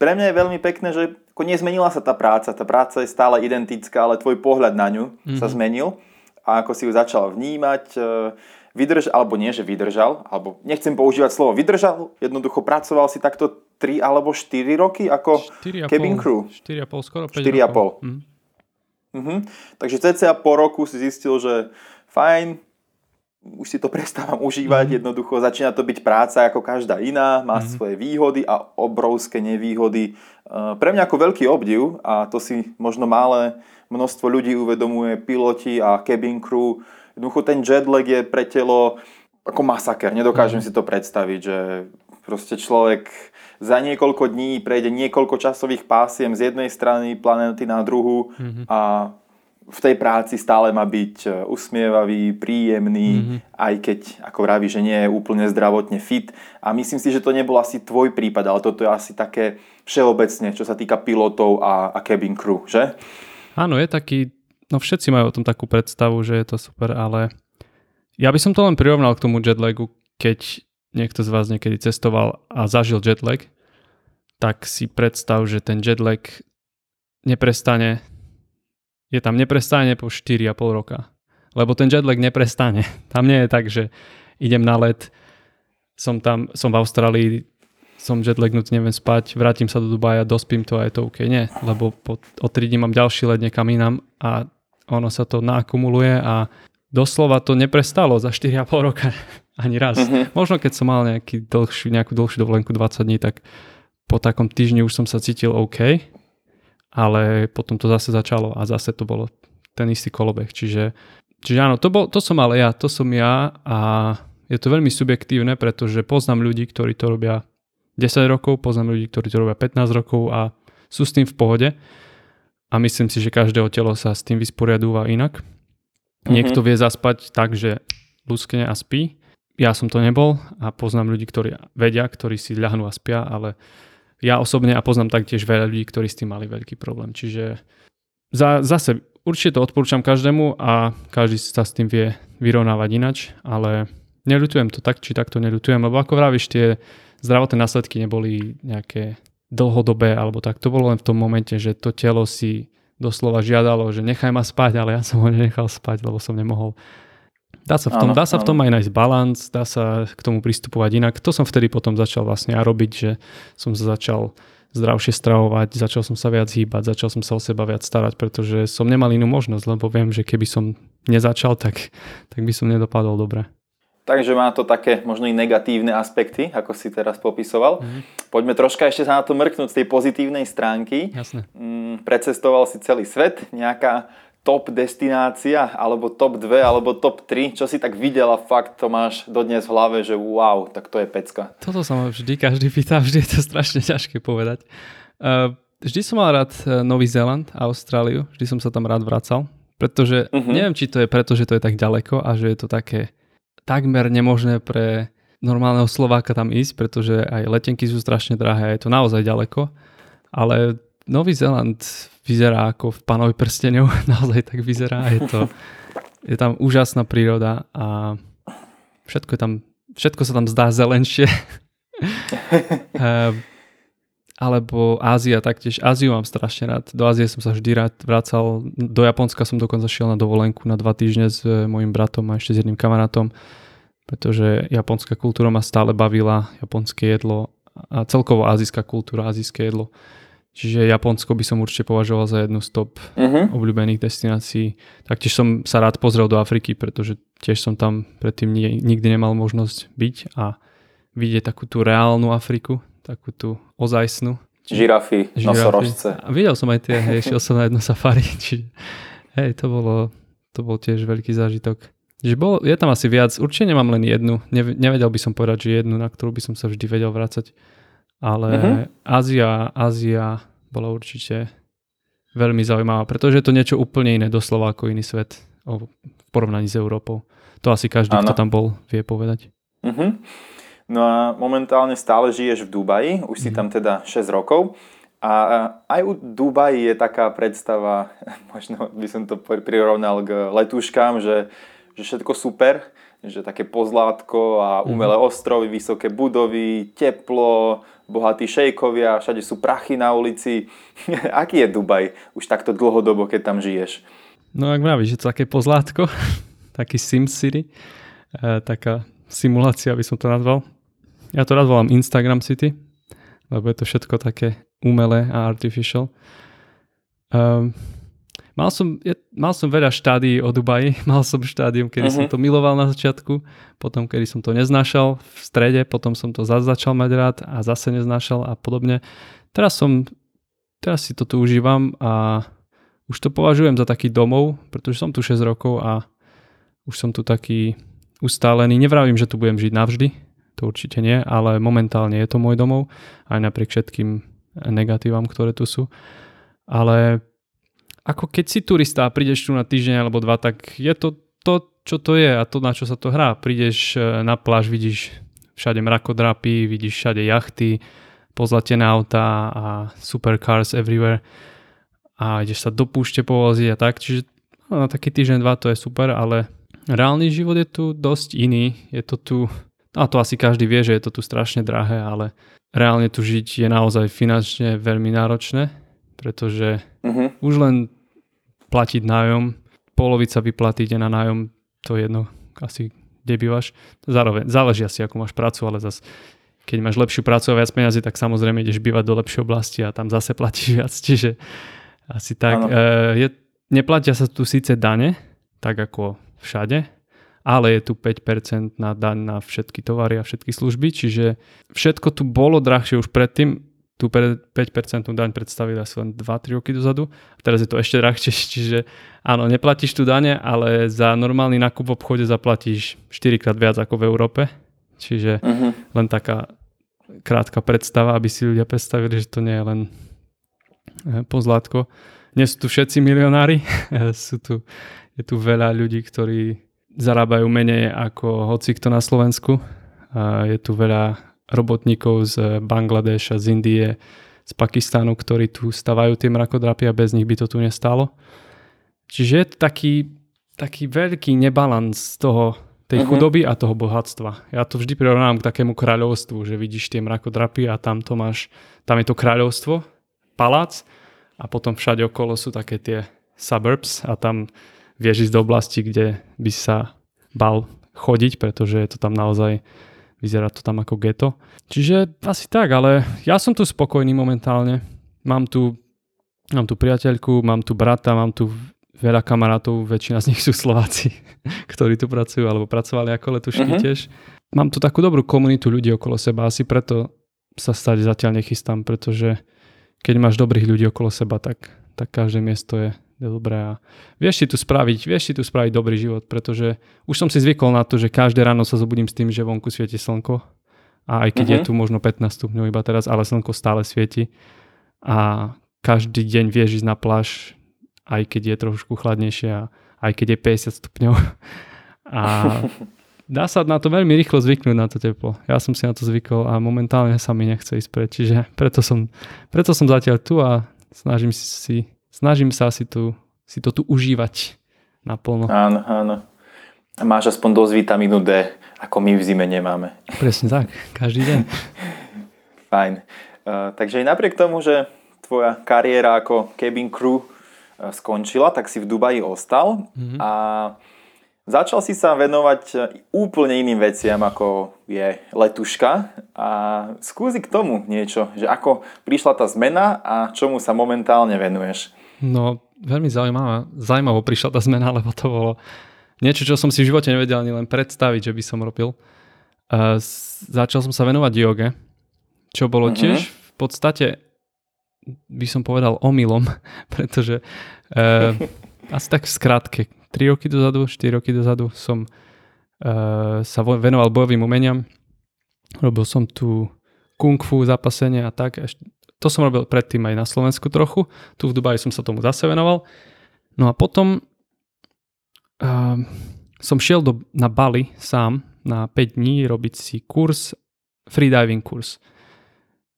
pre mňa je veľmi pekné, že ako nezmenila sa tá práca. Tá práca je stále identická, ale tvoj pohľad na ňu mm-hmm. sa zmenil. A ako si ju začal vnímať, eh, vydrž, alebo nie, že vydržal, alebo nechcem používať slovo vydržal, jednoducho pracoval si takto 3 alebo 4 roky ako cabin crew. 4,5, skoro 5 4,5. rokov. Mm. Mm-hmm. Takže cca po roku si zistil, že fajn, už si to prestávam užívať, mm. jednoducho začína to byť práca ako každá iná, má mm. svoje výhody a obrovské nevýhody. Eh, pre mňa ako veľký obdiv, a to si možno malé množstvo ľudí uvedomuje, piloti a cabin crew, jednoducho ten jetlag je pre telo ako masaker, nedokážem mm. si to predstaviť, že proste človek za niekoľko dní prejde niekoľko časových pásiem z jednej strany planety na druhú mm-hmm. a v tej práci stále má byť e, usmievavý, príjemný, mm-hmm. aj keď, ako vraví, že nie je úplne zdravotne fit. A myslím si, že to nebol asi tvoj prípad, ale toto je asi také všeobecne, čo sa týka pilotov a, a cabin crew, že? Áno, je taký, no všetci majú o tom takú predstavu, že je to super, ale ja by som to len prirovnal k tomu jetlagu, keď niekto z vás niekedy cestoval a zažil jetlag, tak si predstav, že ten jetlag neprestane je tam neprestane po 4,5 roka. Lebo ten jetlag neprestane. Tam nie je tak, že idem na let, som tam, som v Austrálii, som jetlagnutý, neviem spať, vrátim sa do Dubaja, dospím to a je to OK. Nie, lebo po, o 3 dní mám ďalší let niekam inám a ono sa to naakumuluje a doslova to neprestalo za 4,5 roka ani raz. Mm-hmm. Možno keď som mal nejaký dlhší, nejakú dlhšiu dovolenku 20 dní, tak po takom týždni už som sa cítil OK, ale potom to zase začalo a zase to bolo ten istý kolobeh. Čiže, čiže áno, to, bol, to som ale ja, to som ja a je to veľmi subjektívne, pretože poznám ľudí, ktorí to robia 10 rokov, poznám ľudí, ktorí to robia 15 rokov a sú s tým v pohode a myslím si, že každého telo sa s tým vysporiadúva inak. Mm-hmm. Niekto vie zaspať tak, že luskne a spí. Ja som to nebol a poznám ľudí, ktorí vedia, ktorí si ľahnú a spia, ale ja osobne a poznám taktiež veľa ľudí, ktorí s tým mali veľký problém. Čiže za, zase určite to odporúčam každému a každý sa s tým vie vyrovnávať inač, ale neľutujem to tak, či takto neľutujem, lebo ako vravíš, tie zdravotné následky neboli nejaké dlhodobé alebo tak. To bolo len v tom momente, že to telo si doslova žiadalo, že nechaj ma spať, ale ja som ho nenechal spať, lebo som nemohol Dá sa v tom, Áno, dá sa v tom aj nájsť balans, dá sa k tomu pristupovať inak. To som vtedy potom začal vlastne aj robiť, že som sa začal zdravšie stravovať, začal som sa viac hýbať, začal som sa o seba viac starať, pretože som nemal inú možnosť, lebo viem, že keby som nezačal, tak, tak by som nedopadol dobre. Takže má to také možno i negatívne aspekty, ako si teraz popisoval. Mhm. Poďme troška ešte sa na to mrknúť z tej pozitívnej stránky. Jasné. Mm, precestoval si celý svet, nejaká top destinácia, alebo top 2, alebo top 3, čo si tak videl a fakt to máš dodnes v hlave, že wow, tak to je pecka. Toto sa ma vždy každý pýta, vždy je to strašne ťažké povedať. Uh, vždy som mal rád eh, Nový Zéland a Austráliu, vždy som sa tam rád vracal, pretože Mhm. neviem, či to je preto, že to je tak ďaleko a že je to také takmer nemožné pre normálneho Slováka tam ísť, pretože aj letenky sú strašne drahé je to naozaj ďaleko, ale Nový Zéland vyzerá ako v Pánovi prstenov, naozaj tak vyzerá, je to, je tam úžasná príroda a všetko, je tam, všetko sa tam zdá zelenšie. Alebo Ázia taktiež. Áziu mám strašne rád. Do Ázie som sa vždy rád vracal. Do Japonska som dokonca šiel na dovolenku na dva týždne s eh, mojim bratom a ešte s jedným kamarátom, pretože japonská kultúra ma stále bavila, japonské jedlo a celkovo azijská kultúra, azijské jedlo. Čiže Japonsko by som určite považoval za jednu z top Mhm. obľúbených destinácií. Taktiež som sa rád pozrel do Afriky, pretože tiež som tam predtým nie, nikdy nemal možnosť byť a vidieť takú tú reálnu Afriku, takú tú ozajstnú. Žirafy, žirafy. nosorožce. A videl som aj tie, hej, šiel som na jedno safari, čiže hej, to bolo, to bol tiež veľký zážitok. Čiže bol, je tam asi viac, určite nemám len jednu, Nev- nevedel by som povedať, že jednu, na ktorú by som sa vždy vedel vrácať, ale Mhm. Ázia, Ázia bola určite veľmi zaujímavá, pretože je to niečo úplne iné doslova ako iný svet v porovnaní s Európou. To asi každý, Áno. kto tam bol, vie povedať. Mhm. No a momentálne stále žiješ v Dubaji, už si Mhm. tam teda 6 rokov. A aj u Dubaji je taká predstava, možno by som to prirovnal k letuškám, že, že všetko super, že také pozlátko a umelé ostrovy, vysoké budovy, teplo, bohatí šejkovia, všade sú prachy na ulici. Aký je Dubaj už takto dlhodobo, keď tam žiješ? No ak vravíš, že to také pozlátko, taký Sim City, e, taká simulácia by som to nazval. Ja to rád volám Instagram City, lebo je to všetko také umelé a artificial. Um, mal, som, je, mal som veľa štádií o Dubaji, mal som štádium, kedy som Mhm. to miloval na začiatku, potom kedy som to neznášal v strede, potom som to zase začal mať rád a zase neznášal a podobne. Teraz som, teraz si to tu užívam a už to považujem za taký domov, pretože som tu 6 rokov a už som tu taký ustálený. Nevravím, že tu budem žiť navždy, to určite nie, ale momentálne je to môj domov, aj napriek všetkým negatívam, ktoré tu sú. Ale ako keď si turista a prídeš tu na týždeň alebo dva, tak je to to, čo to je a to, na čo sa to hrá. Prídeš e, na pláž, vidíš všade mrakodrapy, vidíš všade jachty, pozlatené autá a supercars everywhere a ideš sa do púšte povoziť a tak, čiže no, na taký týždeň, dva to je super, ale reálny život je tu dosť iný, je to tu, a to asi každý vie, že je to tu strašne drahé, ale reálne tu žiť je naozaj finančne veľmi náročné, pretože Mhm. už len platiť nájom, polovica vyplaty ide na nájom, to je jedno asi kde bývaš. Zároveň záleží asi, ako máš prácu, ale zas keď máš lepšiu prácu a viac peniazy, tak samozrejme ideš bývať do lepšej oblasti a tam zase platíš viac, čiže asi tak. E, je, neplatia sa tu síce dane, tak ako všade, ale je tu 5% na daň na všetky tovary a všetky služby, čiže všetko tu bolo drahšie už predtým, tu pre 5% daň predstavili asi len 2-3 roky dozadu. Teraz je to ešte drahšie, čiže áno, neplatíš tu dane, ale za normálny nákup v obchode zaplatíš 4 krát viac ako v Európe. Čiže Mhm. len taká krátka predstava, aby si ľudia predstavili, že to nie je len eh, pozlátko. Nie sú tu všetci milionári, sú tu, je tu veľa ľudí, ktorí zarábajú menej ako hocikto na Slovensku. A je tu veľa robotníkov z Bangladeša, z Indie, z Pakistánu, ktorí tu stavajú tie mrakodrapy a bez nich by to tu nestalo. Čiže je to taký, taký veľký nebalans toho, tej Mhm. chudoby a toho bohatstva. Ja to vždy prirovnávam k takému kráľovstvu, že vidíš tie mrakodrapy a tam to máš, tam je to kráľovstvo, palác a potom všade okolo sú také tie suburbs a tam vieš ísť do oblasti, kde by sa bal chodiť, pretože je to tam naozaj, vyzerá to tam ako geto. Čiže asi tak, ale ja som tu spokojný momentálne. Mám tu, mám tu priateľku, mám tu brata, mám tu veľa kamarátov, väčšina z nich sú Slováci, ktorí tu pracujú alebo pracovali ako letušky uh-huh. tiež. Mám tu takú dobrú komunitu ľudí okolo seba, asi preto sa stať zatiaľ nechystám, pretože keď máš dobrých ľudí okolo seba, tak, tak každé miesto je je dobré a vieš si tu spraviť, vieš si tu spraviť dobrý život, pretože už som si zvykol na to, že každé ráno sa zobudím s tým, že vonku svieti slnko a aj keď uh-huh. je mhm. tu možno 15 stupňov iba teraz, ale slnko stále svieti a každý deň vieš ísť na pláž, aj keď je trošku chladnejšie a aj keď je 50 stupňov a dá sa na to veľmi rýchlo zvyknúť na to teplo. Ja som si na to zvykol a momentálne sa mi nechce ísť preč, čiže preto som, preto som zatiaľ tu a snažím si snažím sa si, tu, si to tu užívať naplno. Áno, áno. A máš aspoň dosť vitamínu D, ako my v zime nemáme. Presne tak, každý deň. Fajn. Uh, takže aj napriek tomu, že tvoja kariéra ako cabin crew uh, skončila, tak si v Dubaji ostal mm-hmm. a začal si sa venovať úplne iným veciam, ako je letuška a skúsi k tomu niečo, že ako prišla tá zmena a čomu sa momentálne venuješ. No, veľmi zaujímavá, zaujímavo prišla tá zmena, lebo to bolo niečo, čo som si v živote nevedel ani len predstaviť, že by som robil. Uh, začal som sa venovať joge, čo bolo uh-huh. tiež v podstate, by som povedal, omylom, pretože uh, asi tak v skratke, 3 roky dozadu, 4 roky dozadu som uh, sa venoval bojovým umeniam. Robil som tu kung fu, zapasenie a tak. To som robil predtým aj na Slovensku trochu. Tu v Dubaji som sa tomu zase venoval. No a potom uh, som šiel do, na Bali sám na 5 dní robiť si kurz, freediving kurz.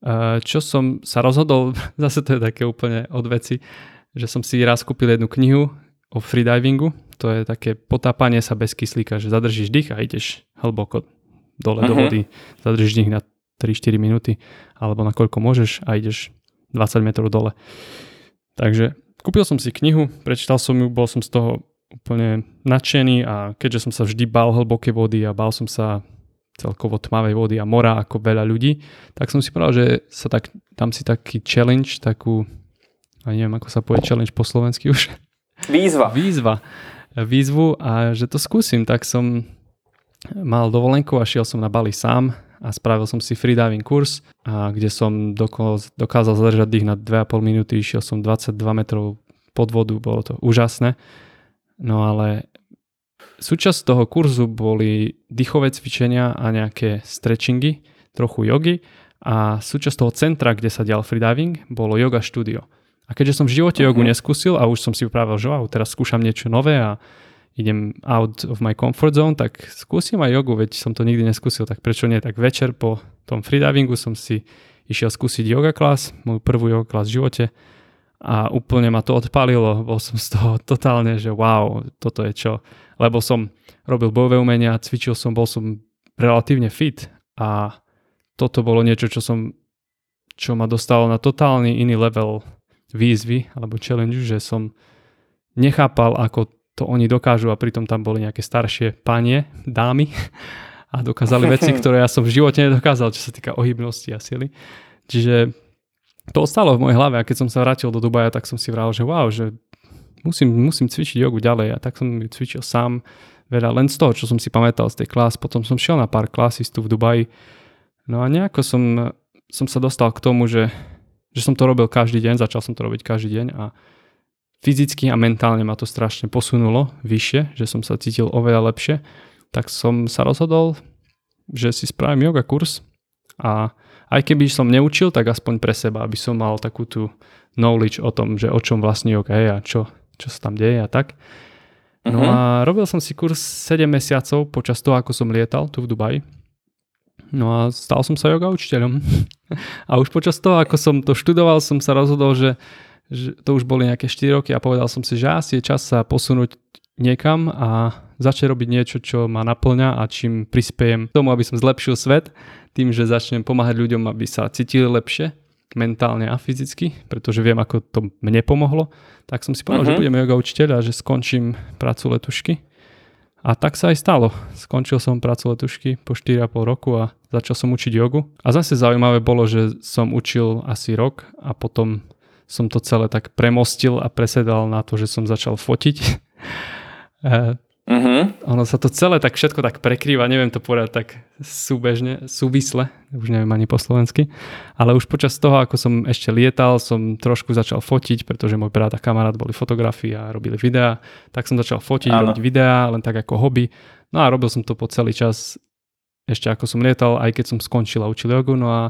Uh, čo som sa rozhodol, zase to je také úplne od veci, že som si raz kúpil jednu knihu o freedivingu. To je také potápanie sa bez kyslíka, že zadržíš dých a ideš hlboko dole uh-huh. do mhm. vody, zadržíš dých na 3-4 minúty alebo na koľko môžeš a ideš 20 metrov dole. Takže kúpil som si knihu, prečítal som ju, bol som z toho úplne nadšený a keďže som sa vždy bál hlboké vody a bál som sa celkovo tmavej vody a mora ako veľa ľudí, tak som si povedal, že sa tak, dám si taký challenge, takú, a neviem ako sa povie challenge po slovensky už. Výzva. Výzva. Výzvu a že to skúsim, tak som mal dovolenku a šiel som na Bali sám a spravil som si freediving kurz, a kde som dokázal zadržať dých na 2,5 minúty, išiel som 22 metrov pod vodu, bolo to úžasné. No ale súčasť toho kurzu boli dýchové cvičenia a nejaké stretchingy, trochu jogy a súčasť toho centra, kde sa dial freediving, bolo yoga studio. A keďže som v živote uh-huh. jogu neskúsil a už som si upravil, že wow, teraz skúšam niečo nové a idem out of my comfort zone, tak skúsim aj jogu, veď som to nikdy neskúsil, tak prečo nie? Tak večer po tom freedivingu som si išiel skúsiť yoga class, moju prvú yoga class v živote a úplne ma to odpalilo, bol som z toho totálne, že wow, toto je čo. Lebo som robil bojové umenia, cvičil som, bol som relatívne fit a toto bolo niečo, čo som čo ma dostalo na totálny iný level výzvy alebo challenge, že som nechápal, ako to oni dokážu a pritom tam boli nejaké staršie panie, dámy a dokázali veci, ktoré ja som v živote nedokázal, čo sa týka ohybnosti a sily. Čiže to ostalo v mojej hlave a keď som sa vrátil do Dubaja, tak som si vral, že wow, že musím, musím cvičiť jogu ďalej a tak som ju cvičil sám veľa len z toho, čo som si pamätal z tej klas. Potom som šiel na pár klasy tu v Dubaji. No a nejako som, som sa dostal k tomu, že, že som to robil každý deň, začal som to robiť každý deň a fyzicky a mentálne ma to strašne posunulo vyššie, že som sa cítil oveľa lepšie, tak som sa rozhodol, že si spravím yoga kurz a aj keby som neučil, tak aspoň pre seba, aby som mal takú tú knowledge o tom, že o čom vlastne yoga je a čo, čo sa tam deje a tak. No uh-huh. a robil som si kurz 7 mesiacov počas toho, ako som lietal tu v Dubaji. No a stal som sa yoga učiteľom. a už počas toho, ako som to študoval, som sa rozhodol, že že to už boli nejaké 4 roky a povedal som si, že asi je čas sa posunúť niekam a začať robiť niečo, čo ma naplňa a čím prispiejem tomu, aby som zlepšil svet, tým, že začnem pomáhať ľuďom, aby sa cítili lepšie mentálne a fyzicky, pretože viem, ako to mne pomohlo, tak som si povedal, uh-huh. že mhm. budem yoga učiteľ a že skončím prácu letušky A tak sa aj stalo. Skončil som prácu letušky po 4,5 roku a začal som učiť jogu. A zase zaujímavé bolo, že som učil asi rok a potom som to celé tak premostil a presedal na to, že som začal fotiť. Mm-hmm. Ono sa to celé tak všetko tak prekrýva, neviem to povedať tak súbežne, súvisle, už neviem ani po slovensky, ale už počas toho, ako som ešte lietal, som trošku začal fotiť, pretože môj brat a kamarát boli fotografii a robili videá, tak som začal fotiť, Áno. robiť videá, len tak ako hobby. No a robil som to po celý čas, ešte ako som lietal, aj keď som skončil a učil jogu, no a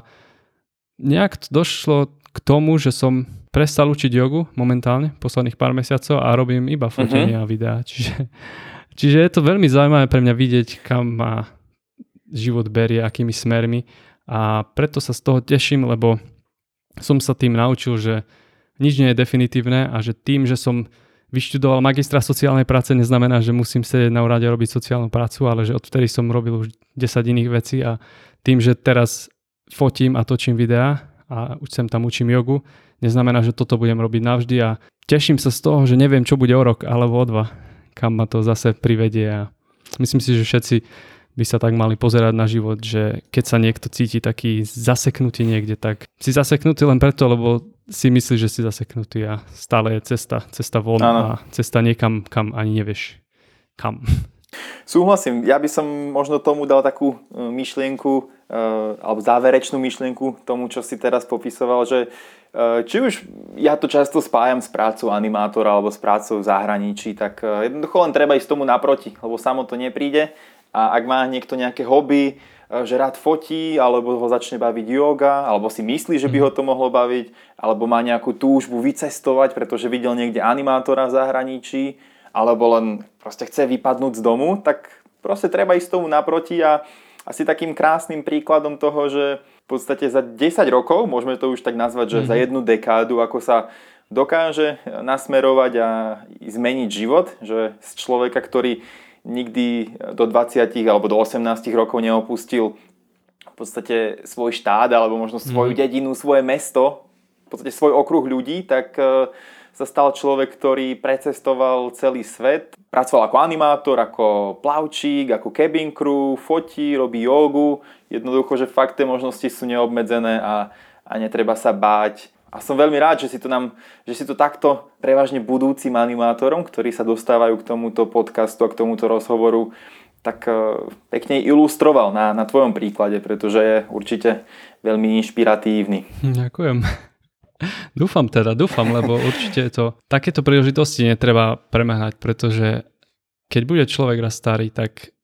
nejak došlo k tomu, že som prestal učiť jogu momentálne, posledných pár mesiacov a robím iba mhm. fotenie uh-huh. a videá, čiže Čiže je to veľmi zaujímavé pre mňa vidieť, kam ma život berie, akými smermi a preto sa z toho teším, lebo som sa tým naučil, že nič nie je definitívne a že tým, že som vyštudoval magistra sociálnej práce, neznamená, že musím sedieť na úrade a robiť sociálnu prácu, ale že odvtedy som robil už 10 iných vecí a tým, že teraz fotím a točím videá a už sem tam učím jogu, neznamená, že toto budem robiť navždy a teším sa z toho, že neviem, čo bude o rok alebo o dva kam ma to zase privedie a myslím si, že všetci by sa tak mali pozerať na život, že keď sa niekto cíti taký zaseknutý niekde, tak si zaseknutý len preto, lebo si myslíš, že si zaseknutý a stále je cesta, cesta von a cesta niekam, kam ani nevieš kam. Súhlasím, ja by som možno tomu dal takú e, myšlienku, e, alebo záverečnú myšlienku tomu, čo si teraz popisoval, že či už ja to často spájam s prácou animátora alebo s prácou v zahraničí, tak eh, jednoducho len treba ísť tomu naproti, lebo samo to nepríde. A ak má niekto nejaké hobby, eh, že rád fotí, alebo ho začne baviť yoga, alebo si myslí, že by ho to mohlo baviť, alebo má nejakú túžbu vycestovať, pretože videl niekde animátora v zahraničí, alebo len proste chce vypadnúť z domu, tak proste treba ísť tomu naproti a asi takým krásnym príkladom toho, že v podstate za 10 rokov, môžeme to už tak nazvať, že mm-hmm. za mhm. jednu dekádu, ako sa dokáže nasmerovať a zmeniť život, že z človeka, ktorý nikdy do 20 alebo do 18 rokov neopustil v podstate svoj štát alebo možno svoju mm. dedinu, svoje mesto, v podstate svoj okruh ľudí, tak e, sa stal človek, ktorý precestoval celý svet. Pracoval ako animátor, ako plavčík, ako cabin crew, fotí, robí jogu, jednoducho, že fakt tie možnosti sú neobmedzené a, a netreba sa báť. A som veľmi rád, že si to, nám, že si to takto prevažne budúcim animátorom, ktorí sa dostávajú k tomuto podcastu a k tomuto rozhovoru, tak e, pekne ilustroval na, na tvojom príklade, pretože je určite veľmi inšpiratívny. Ďakujem. Dúfam teda, dúfam, lebo určite to, takéto príležitosti netreba premehnať, pretože keď bude človek raz starý, tak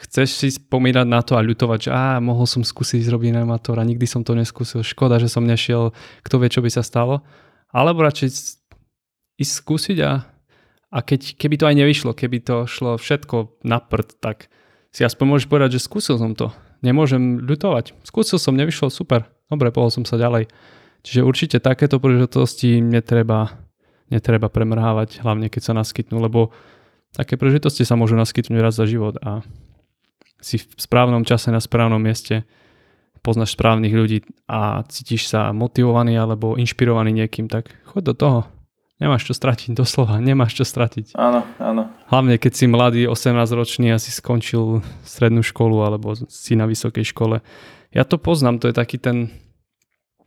chceš si spomínať na to a ľutovať, že á, mohol som skúsiť zrobiť animátor a nikdy som to neskúsil, škoda, že som nešiel, kto vie, čo by sa stalo. Alebo radšej ísť skúsiť a, a keď, keby to aj nevyšlo, keby to šlo všetko na prd, tak si aspoň môžeš povedať, že skúsil som to. Nemôžem ľutovať. Skúsil som, nevyšlo, super. Dobre, pohol som sa ďalej. Čiže určite takéto príležitosti netreba, netreba premrhávať, hlavne keď sa naskytnú, lebo také príležitosti sa môžu naskytnúť raz za život a si v správnom čase na správnom mieste, poznáš správnych ľudí a cítiš sa motivovaný alebo inšpirovaný niekým, tak choď do toho. Nemáš čo stratiť, doslova, nemáš čo stratiť. Áno, áno. Hlavne keď si mladý, 18-ročný a si skončil strednú školu alebo si na vysokej škole. Ja to poznám, to je taký ten,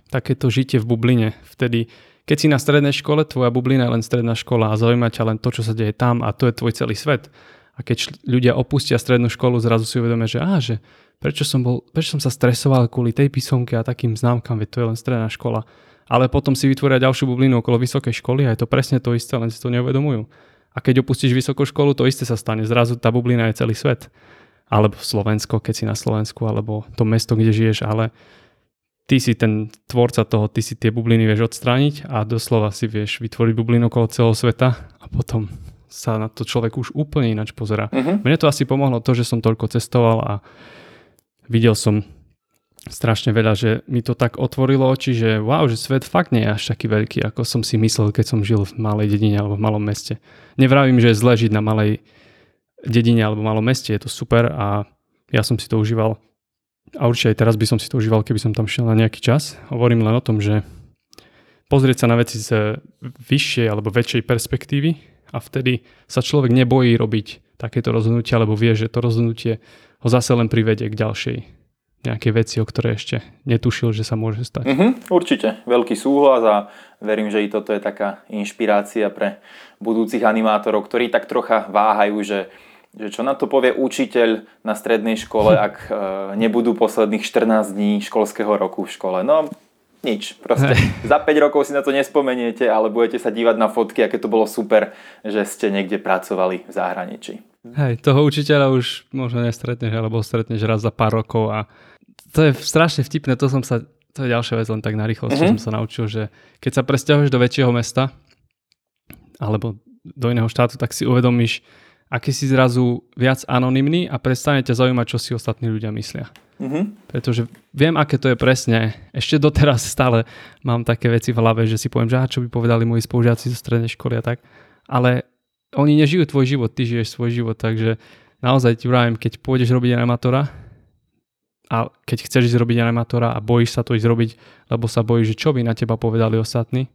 takéto žitie v bubline. Vtedy, keď si na strednej škole, tvoja bublina je len stredná škola a zaujíma ťa len to, čo sa deje tam a to je tvoj celý svet. A keď ľudia opustia strednú školu, zrazu si uvedomia, že, á, že prečo, som bol, prečo som sa stresoval kvôli tej písomke a takým známkam, veď to je len stredná škola. Ale potom si vytvoria ďalšiu bublinu okolo vysokej školy a je to presne to isté, len si to neuvedomujú. A keď opustíš vysokú školu, to isté sa stane. Zrazu tá bublina je celý svet. Alebo Slovensko, keď si na Slovensku, alebo to mesto, kde žiješ, ale ty si ten tvorca toho, ty si tie bubliny vieš odstrániť a doslova si vieš vytvoriť bublinu okolo celého sveta a potom sa na to človek už úplne ináč pozera. Uh-huh. Mne to asi pomohlo to, že som toľko cestoval a videl som strašne veľa, že mi to tak otvorilo oči, že wow, že svet fakt nie je až taký veľký, ako som si myslel, keď som žil v malej dedine alebo v malom meste. Nevravím, že je zle žiť na malej dedine alebo malom meste, je to super a ja som si to užíval a určite aj teraz by som si to užíval, keby som tam šiel na nejaký čas. Hovorím len o tom, že pozrieť sa na veci z vyššej alebo väčšej perspektívy a vtedy sa človek nebojí robiť takéto rozhodnutie, alebo vie, že to rozhodnutie ho zase len privedie k ďalšej nejaké veci, o ktoré ešte netušil, že sa môže stať. Mm-hmm, určite, veľký súhlas a verím, že i toto je taká inšpirácia pre budúcich animátorov, ktorí tak trocha váhajú, že, že čo na to povie učiteľ na strednej škole, ak e, nebudú posledných 14 dní školského roku v škole. No, nič. Proste za 5 rokov si na to nespomeniete, ale budete sa dívať na fotky, aké to bolo super, že ste niekde pracovali v zahraničí. Hej, toho učiteľa už možno nestretneš, alebo stretneš raz za pár rokov a to je strašne vtipné, to som sa, to je ďalšia vec, len tak na rýchlosť, mm-hmm. som sa naučil, že keď sa presťahuješ do väčšieho mesta, alebo do iného štátu, tak si uvedomíš, aký si zrazu viac anonymný a prestane ťa zaujímať, čo si ostatní ľudia myslia. Mm-hmm. Pretože viem, aké to je presne. Ešte doteraz stále mám také veci v hlave, že si poviem, že čo by povedali moji spolužiaci zo strednej školy a tak. Ale oni nežijú tvoj život, ty žiješ svoj život, takže naozaj ti vravím, keď pôjdeš robiť animátora a keď chceš ísť robiť animátora a bojíš sa to ísť robiť, lebo sa bojíš, že čo by na teba povedali ostatní,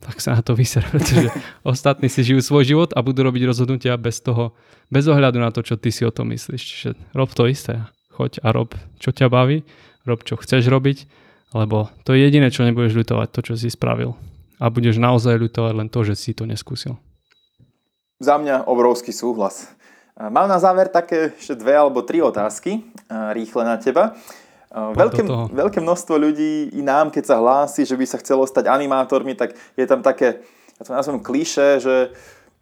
tak sa na to vyser, pretože ostatní si žijú svoj život a budú robiť rozhodnutia bez toho, bez ohľadu na to, čo ty si o tom myslíš. Čiže rob to isté. Choď a rob, čo ťa baví, rob, čo chceš robiť, lebo to je jediné, čo nebudeš ľutovať, to, čo si spravil. A budeš naozaj ľutovať len to, že si to neskúsil. Za mňa obrovský súhlas. Mám na záver také ešte dve alebo tri otázky rýchle na teba. Veľké, veľké množstvo ľudí i nám, keď sa hlási, že by sa chcelo stať animátormi, tak je tam také, ja to nazvem kliše, že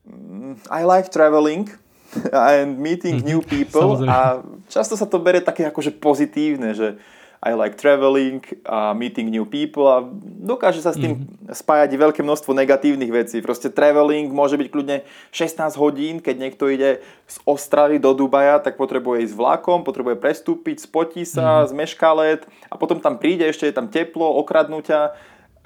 mm, I like traveling and meeting new people. A často sa to bere také akože pozitívne, že I like traveling a meeting new people a dokáže sa s tým mm-hmm. spájať veľké množstvo negatívnych vecí. Proste traveling môže byť kľudne 16 hodín, keď niekto ide z Ostravy do Dubaja, tak potrebuje ísť vlakom, potrebuje prestúpiť, spotí sa, mm-hmm. zmešká let a potom tam príde, ešte je tam teplo, okradnutia.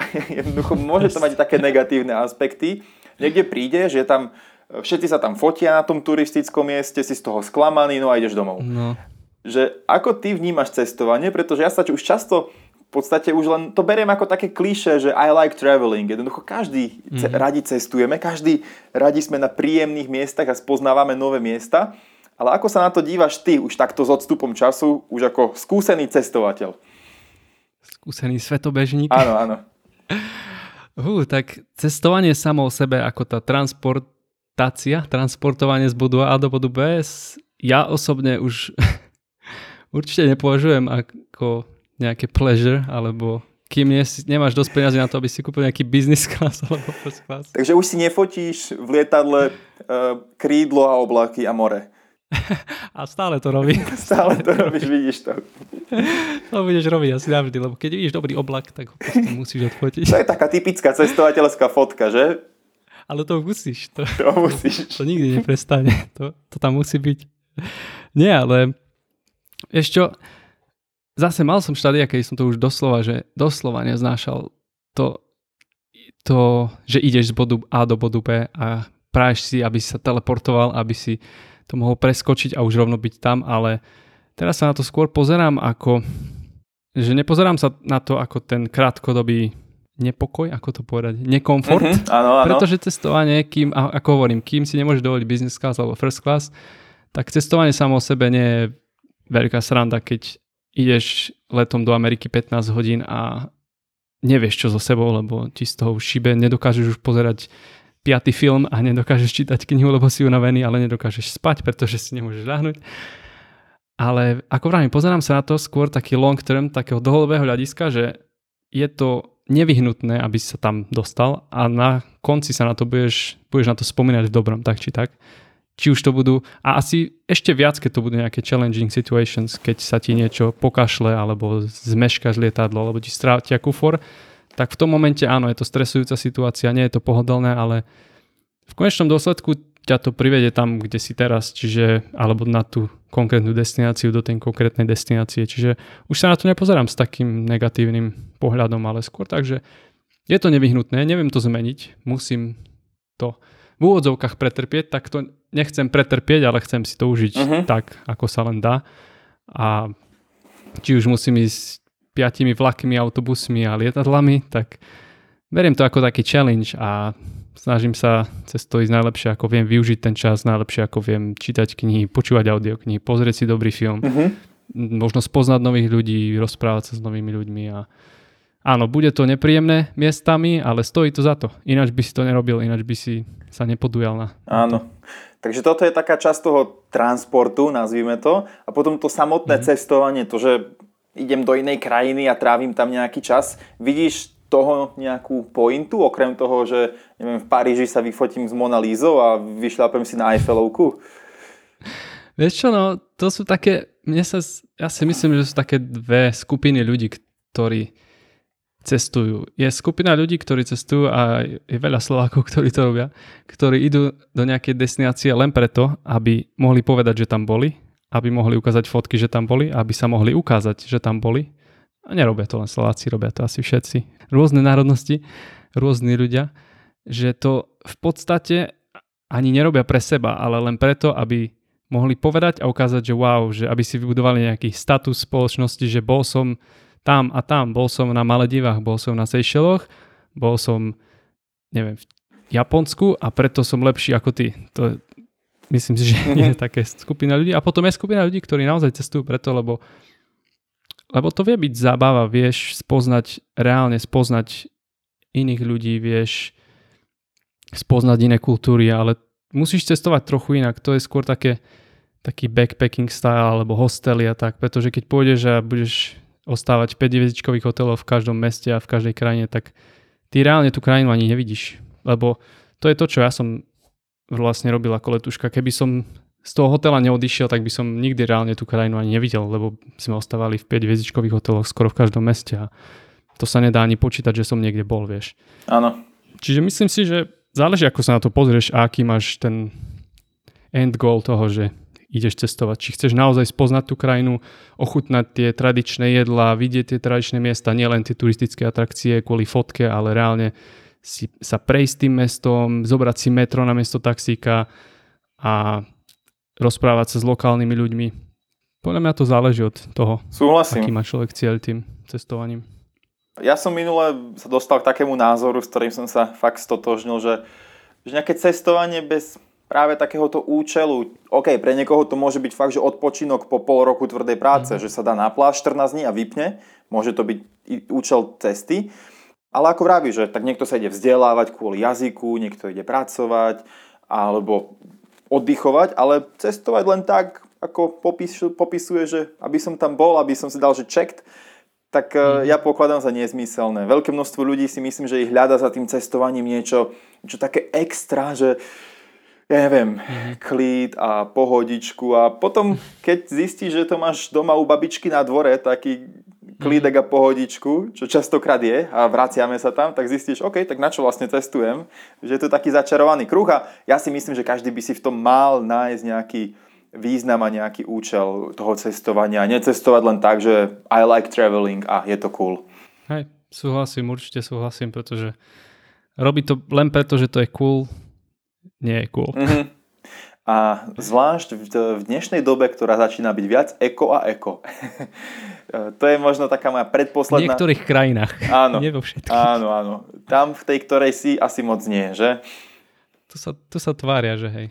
Jednoducho môže to mať také negatívne aspekty. Niekde príde, že tam všetci sa tam fotia na tom turistickom mieste, si z toho sklamaný, no a ideš domov. No že ako ty vnímaš cestovanie, pretože ja sa už často v podstate už len to beriem ako také klíše, že I like traveling. Jednoducho každý mm-hmm. radi cestujeme, každý radi sme na príjemných miestach a spoznávame nové miesta. Ale ako sa na to dívaš ty už takto s odstupom času, už ako skúsený cestovateľ? Skúsený svetobežník? Áno, áno. Hú, tak cestovanie samo o sebe ako tá transportácia, transportovanie z bodu A do bodu B, ja osobne už určite nepovažujem ako nejaké pleasure, alebo kým nie, nemáš dosť peniazy na to, aby si kúpil nejaký business class alebo first class. Takže už si nefotíš v lietadle uh, krídlo a oblaky a more. a stále to robí. stále to robíš, vidíš to. to budeš robiť asi navždy, lebo keď vidíš dobrý oblak, tak ho musíš odfotiť. To je taká typická cestovateľská fotka, že? Ale to musíš. To, to musíš. To, to nikdy neprestane. To, to tam musí byť. Nie, ale ešte zase mal som štádia, keď som to už doslova, že doslova neznášal to, to, že ideš z bodu A do bodu B a praješ si, aby si sa teleportoval, aby si to mohol preskočiť a už rovno byť tam, ale teraz sa na to skôr pozerám ako, že nepozerám sa na to ako ten krátkodobý nepokoj, ako to povedať, nekomfort, mm-hmm, áno, áno. pretože cestovanie, kým, ako hovorím, kým si nemôžeš dovoliť business class alebo first class, tak cestovanie samo o sebe nie je veľká sranda, keď ideš letom do Ameriky 15 hodín a nevieš čo so sebou, lebo ti z toho šibe, nedokážeš už pozerať piatý film a nedokážeš čítať knihu, lebo si unavený, ale nedokážeš spať, pretože si nemôžeš ľahnuť. Ale ako vravím, pozerám sa na to skôr taký long term, takého dlhodobého hľadiska, že je to nevyhnutné, aby si sa tam dostal a na konci sa na to budeš, budeš na to spomínať v dobrom, tak či tak či už to budú, a asi ešte viac, keď to budú nejaké challenging situations, keď sa ti niečo pokašle, alebo zmeškáš lietadlo, alebo ti strátia kufor, tak v tom momente áno, je to stresujúca situácia, nie je to pohodlné, ale v konečnom dôsledku ťa to privede tam, kde si teraz, čiže, alebo na tú konkrétnu destináciu, do tej konkrétnej destinácie. Čiže už sa na to nepozerám s takým negatívnym pohľadom, ale skôr tak, že je to nevyhnutné, neviem to zmeniť, musím to v úvodzovkách pretrpieť, tak to nechcem pretrpieť, ale chcem si to užiť uh-huh. tak, ako sa len dá. A či už musím ísť piatimi vlakmi, autobusmi a lietadlami, tak beriem to ako taký challenge a snažím sa cez to ísť najlepšie, ako viem využiť ten čas, najlepšie, ako viem čítať knihy, počúvať audioknihy, pozrieť si dobrý film, Uh-huh. možno spoznať nových ľudí, rozprávať sa s novými ľuďmi a áno, bude to nepríjemné miestami, ale stojí to za to. Ináč by si to nerobil, ináč by si sa nepodujal na... Áno. Takže toto je taká časť toho transportu, nazvime to. A potom to samotné mm-hmm. cestovanie, to, že idem do inej krajiny a trávim tam nejaký čas. Vidíš toho nejakú pointu, okrem toho, že neviem, v Paríži sa vyfotím s Mona Lízou a vyšľapem si na Eiffelovku? Vieš čo, no, to sú také, mne sa, ja si myslím, že sú také dve skupiny ľudí, ktorí cestujú. Je skupina ľudí, ktorí cestujú a je veľa Slovákov, ktorí to robia, ktorí idú do nejakej destinácie len preto, aby mohli povedať, že tam boli, aby mohli ukázať fotky, že tam boli, aby sa mohli ukázať, že tam boli. A nerobia to len Slováci, robia to asi všetci. Rôzne národnosti, rôzni ľudia, že to v podstate ani nerobia pre seba, ale len preto, aby mohli povedať a ukázať, že wow, že aby si vybudovali nejaký status spoločnosti, že bol som tam a tam. Bol som na Maledivách, bol som na Seychelloch, bol som, neviem, v Japonsku a preto som lepší ako ty. To myslím si, že je také skupina ľudí. A potom je skupina ľudí, ktorí naozaj cestujú preto, lebo, lebo to vie byť zábava, vieš spoznať, reálne spoznať iných ľudí, vieš spoznať iné kultúry, ale musíš cestovať trochu inak. To je skôr také, taký backpacking style alebo hostely a tak, pretože keď pôjdeš a budeš ostávať v 5 hviezdičkových hotelov v každom meste a v každej krajine, tak ty reálne tú krajinu ani nevidíš. Lebo to je to, čo ja som vlastne robil ako letuška. Keby som z toho hotela neodišiel, tak by som nikdy reálne tú krajinu ani nevidel, lebo sme ostávali v 5 hviezdičkových hoteloch skoro v každom meste a to sa nedá ani počítať, že som niekde bol, vieš. Áno. Čiže myslím si, že záleží, ako sa na to pozrieš a aký máš ten end goal toho, že ideš cestovať. Či chceš naozaj spoznať tú krajinu, ochutnať tie tradičné jedlá, vidieť tie tradičné miesta, nielen tie turistické atrakcie kvôli fotke, ale reálne si, sa prejsť tým mestom, zobrať si metro na miesto taxíka a rozprávať sa s lokálnymi ľuďmi. Podľa mňa to záleží od toho, Súhlasím. aký má človek cieľ tým cestovaním. Ja som minule sa dostal k takému názoru, s ktorým som sa fakt stotožnil, že, že nejaké cestovanie bez práve takéhoto účelu. OK, pre niekoho to môže byť fakt, že odpočinok po pol roku tvrdej práce, mm. že sa dá na pláž 14 dní a vypne. Môže to byť účel cesty. Ale ako vraví, že tak niekto sa ide vzdelávať kvôli jazyku, niekto ide pracovať alebo oddychovať, ale cestovať len tak, ako popis, popisuje, že aby som tam bol, aby som si dal, že checked, tak mm. ja pokladám za nezmyselné. Veľké množstvo ľudí si myslím, že ich hľada za tým cestovaním niečo, niečo také extra, že ja neviem, klid a pohodičku a potom, keď zistíš, že to máš doma u babičky na dvore, taký klídek a pohodičku, čo častokrát je a vraciame sa tam, tak zistíš, OK, tak na čo vlastne cestujem, že je to taký začarovaný kruh a ja si myslím, že každý by si v tom mal nájsť nejaký význam a nejaký účel toho cestovania. Necestovať len tak, že I like traveling a je to cool. Hej, súhlasím, určite súhlasím, pretože robí to len preto, že to je cool, nie je cool. Mm-hmm. A zvlášť v, v dnešnej dobe, ktorá začína byť viac eko a eko. to je možno taká moja predposledná... V niektorých krajinách. Áno. nie vo všetkých. Áno, áno. Tam v tej, ktorej si asi moc nie, že? Tu sa, tu sa tvária, že hej.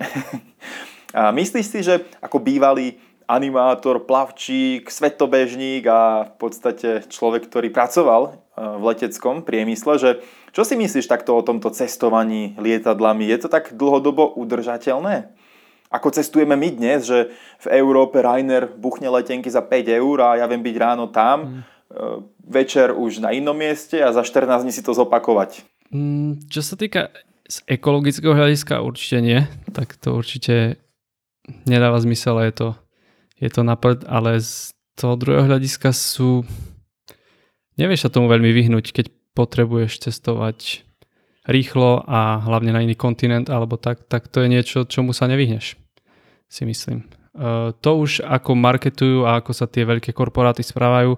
a myslíš si, že ako bývalý animátor, plavčík, svetobežník a v podstate človek, ktorý pracoval v leteckom priemysle, že čo si myslíš takto o tomto cestovaní lietadlami? Je to tak dlhodobo udržateľné? Ako cestujeme my dnes, že v Európe Rainer buchne letenky za 5 eur a ja viem byť ráno tam, mm. večer už na inom mieste a za 14 dní si to zopakovať. Mm, čo sa týka z ekologického hľadiska určite nie, tak to určite nedáva zmysel, je to, je to naprd, ale z toho druhého hľadiska sú nevieš sa tomu veľmi vyhnúť, keď potrebuješ cestovať rýchlo a hlavne na iný kontinent alebo tak, tak to je niečo, čomu sa nevyhneš, si myslím. Uh, to už ako marketujú a ako sa tie veľké korporáty správajú,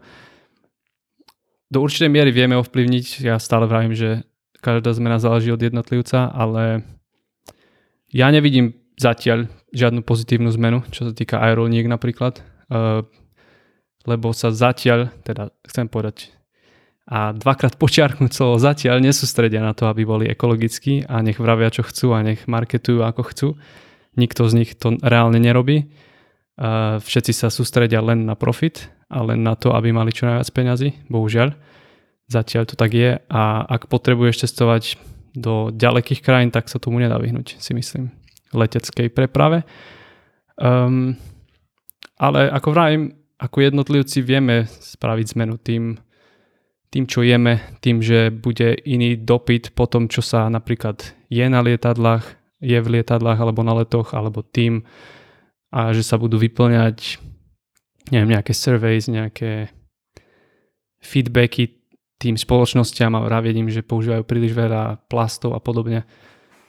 do určitej miery vieme ovplyvniť, ja stále vravím, že každá zmena záleží od jednotlivca, ale ja nevidím zatiaľ žiadnu pozitívnu zmenu, čo sa týka aerolíniek napríklad, uh, lebo sa zatiaľ, teda chcem povedať, a dvakrát počiarknúť slovo zatiaľ nesústredia na to, aby boli ekologickí a nech vravia, čo chcú a nech marketujú, ako chcú. Nikto z nich to reálne nerobí. Všetci sa sústredia len na profit a len na to, aby mali čo najviac peňazí, bohužiaľ. Zatiaľ to tak je a ak potrebuješ cestovať do ďalekých krajín, tak sa tomu nedá vyhnúť, si myslím, leteckej preprave. Um, ale ako vravím, ako jednotlivci vieme spraviť zmenu tým, tým, čo jeme, tým, že bude iný dopyt po tom, čo sa napríklad je na lietadlách, je v lietadlách alebo na letoch, alebo tým, a že sa budú vyplňať neviem, nejaké surveys, nejaké feedbacky tým spoločnosťam a vravieť im, že používajú príliš veľa plastov a podobne.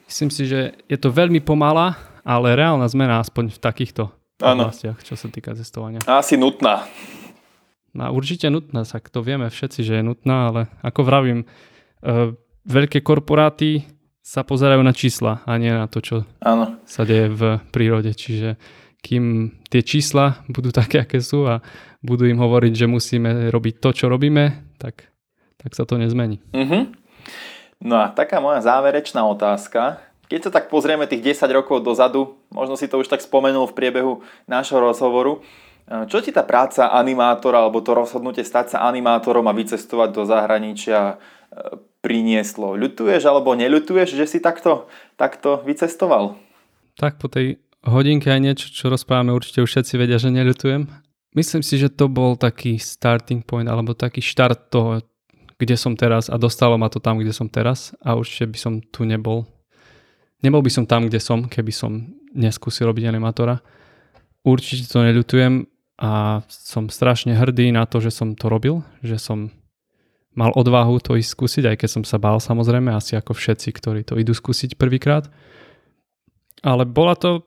Myslím si, že je to veľmi pomalá, ale reálna zmena aspoň v takýchto ano. oblastiach, čo sa týka cestovania. Asi nutná. No, určite nutná, tak to vieme všetci, že je nutná, ale ako vravím, e, veľké korporáty sa pozerajú na čísla a nie na to, čo ano. sa deje v prírode. Čiže kým tie čísla budú také, aké sú a budú im hovoriť, že musíme robiť to, čo robíme, tak, tak sa to nezmení. Uh-huh. No a taká moja záverečná otázka. Keď sa tak pozrieme tých 10 rokov dozadu, možno si to už tak spomenul v priebehu nášho rozhovoru, čo ti tá práca animátora alebo to rozhodnutie stať sa animátorom a vycestovať do zahraničia e, prinieslo? Ľutuješ alebo neľutuješ, že si takto, takto vycestoval? Tak po tej hodinke aj niečo, čo rozprávame, určite už všetci vedia, že neľutujem. Myslím si, že to bol taký starting point, alebo taký štart toho, kde som teraz a dostalo ma to tam, kde som teraz a určite by som tu nebol. Nebol by som tam, kde som, keby som neskúsil robiť animátora. Určite to neľutujem a som strašne hrdý na to, že som to robil, že som mal odvahu to ísť skúsiť, aj keď som sa bál samozrejme, asi ako všetci, ktorí to idú skúsiť prvýkrát. Ale bola to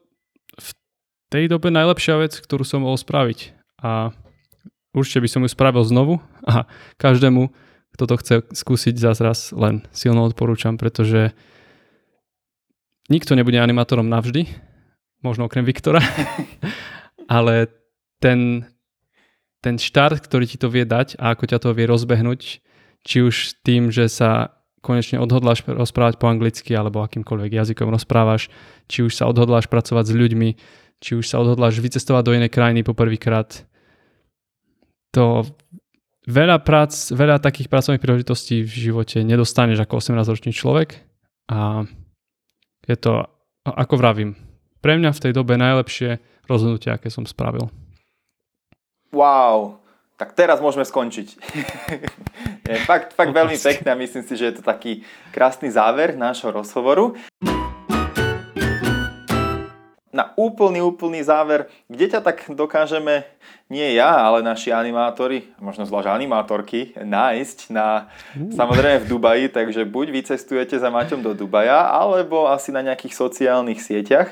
tej dobe najlepšia vec, ktorú som mohol spraviť. A určite by som ju spravil znovu a každému, kto to chce skúsiť zase raz, len silno odporúčam, pretože nikto nebude animátorom navždy, možno okrem Viktora, ale ten, ten štart, ktorý ti to vie dať a ako ťa to vie rozbehnúť, či už tým, že sa konečne odhodláš rozprávať po anglicky alebo akýmkoľvek jazykom rozprávaš, či už sa odhodláš pracovať s ľuďmi, či už sa odhodláš vycestovať do inej krajiny poprvýkrát, to veľa prác, veľa takých pracovných príležitostí v živote nedostaneš ako 18-ročný človek a je to, ako vravím, pre mňa v tej dobe najlepšie rozhodnutie, aké som spravil. Wow, tak teraz môžeme skončiť. je fakt, fakt veľmi pekné a myslím si, že je to taký krásny záver nášho rozhovoru na úplný, úplný záver, kde ťa tak dokážeme, nie ja, ale naši animátori, možno zvlášť animátorky, nájsť na, samozrejme v Dubaji, takže buď vy cestujete za Maťom do Dubaja, alebo asi na nejakých sociálnych sieťach.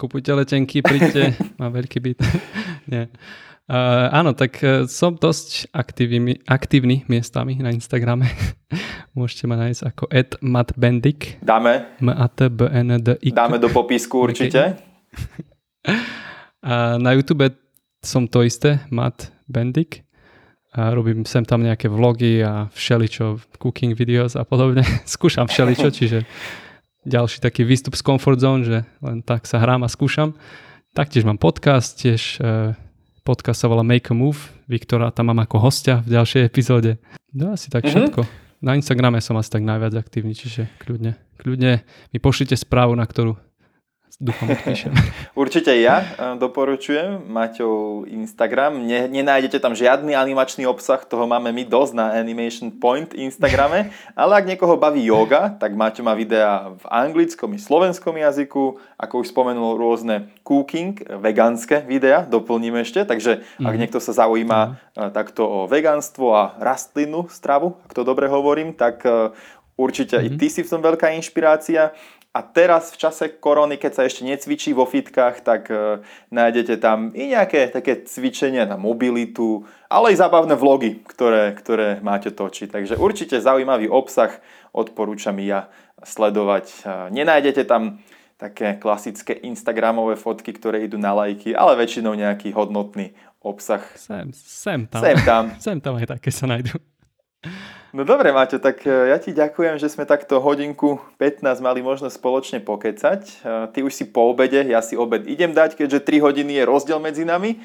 Kupujte letenky, príďte, má veľký byt. nie. Uh, áno, tak uh, som dosť aktívny, aktívny miestami na Instagrame. Môžete ma nájsť ako @matbendik. Dáme. m a t b n d -I Dáme do popisku určite. A na YouTube som to isté, Matt Bendik. A robím sem tam nejaké vlogy a všeličo, cooking videos a podobne. skúšam všeličo, čiže ďalší taký výstup z comfort zone, že len tak sa hrám a skúšam. Taktiež mám podcast, tiež uh, podcast sa volá Make a Move, Viktora tam mám ako hostia v ďalšej epizóde. No asi tak mhm. všetko. Mm-hmm. Na Instagrame som asi tak najviac aktívny, čiže kľudne, kľudne mi pošlite správu, na ktorú dúfam odpíšem. Určite ja e, doporučujem Maťov Instagram. Ne, nenájdete tam žiadny animačný obsah, toho máme my dosť na Animation Point Instagrame, ale ak niekoho baví yoga, tak Maťo má videá v anglickom i slovenskom jazyku, ako už spomenul rôzne cooking, vegánske videá, doplním ešte, takže ak mm. niekto sa zaujíma mm. takto o vegánstvo a rastlinnú stravu, ak to dobre hovorím, tak e, určite mm. i mhm. ty si v tom veľká inšpirácia. A teraz v čase korony, keď sa ešte necvičí vo fitkách, tak e, nájdete tam i nejaké také cvičenia na mobilitu, ale aj zábavné vlogy, ktoré, ktoré máte točiť. Takže určite zaujímavý obsah odporúčam ja sledovať. E, nenájdete tam také klasické Instagramové fotky, ktoré idú na lajky, ale väčšinou nejaký hodnotný obsah. Sem, sem tam. Sem tam. sem tam aj také sa nájdú. No dobre, Maťo, tak e, ja ti ďakujem, že sme takto hodinku 15 mali možnosť spoločne pokecať. E, ty už si po obede, ja si obed idem dať, keďže 3 hodiny je rozdiel medzi nami.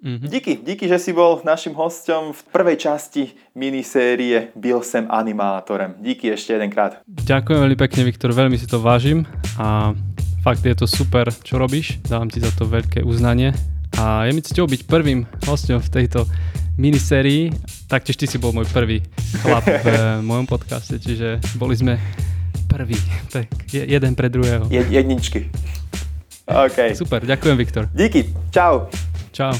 Mm-hmm. Díky, díky, že si bol našim hostom v prvej časti minisérie Byl sem animátorem. Díky ešte jedenkrát. Ďakujem veľmi pekne, Viktor, veľmi si to vážim a fakt je to super, čo robíš. Dávam ti za to veľké uznanie a je mi cťou byť prvým hostom v tejto minisérii. Taktiež ty si bol môj prvý chlap v mojom podcaste, čiže boli sme prvý, tak jeden pre druhého. Jedničky. OK. Super, ďakujem Viktor. Díky, čau. Čau.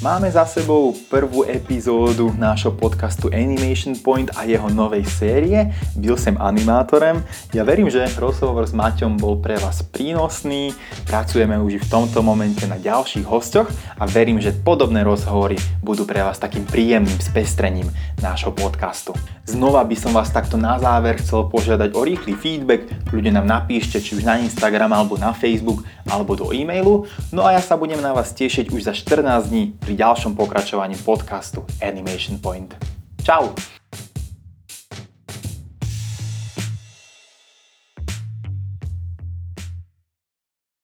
Máme za sebou prvú epizódu nášho podcastu Animation Point a jeho novej série. Byl som animátorem. Ja verím, že rozhovor s Maťom bol pre vás prínosný. Pracujeme už v tomto momente na ďalších hostoch a verím, že podobné rozhovory budú pre vás takým príjemným spestrením nášho podcastu. Znova by som vás takto na záver chcel požiadať o rýchly feedback. Ľudia nám napíšte či už na Instagram alebo na Facebook alebo do e-mailu. No a ja sa budem na vás tešiť už za 14 dní pri ďalšom pokračovaní podcastu Animation Point. Čau!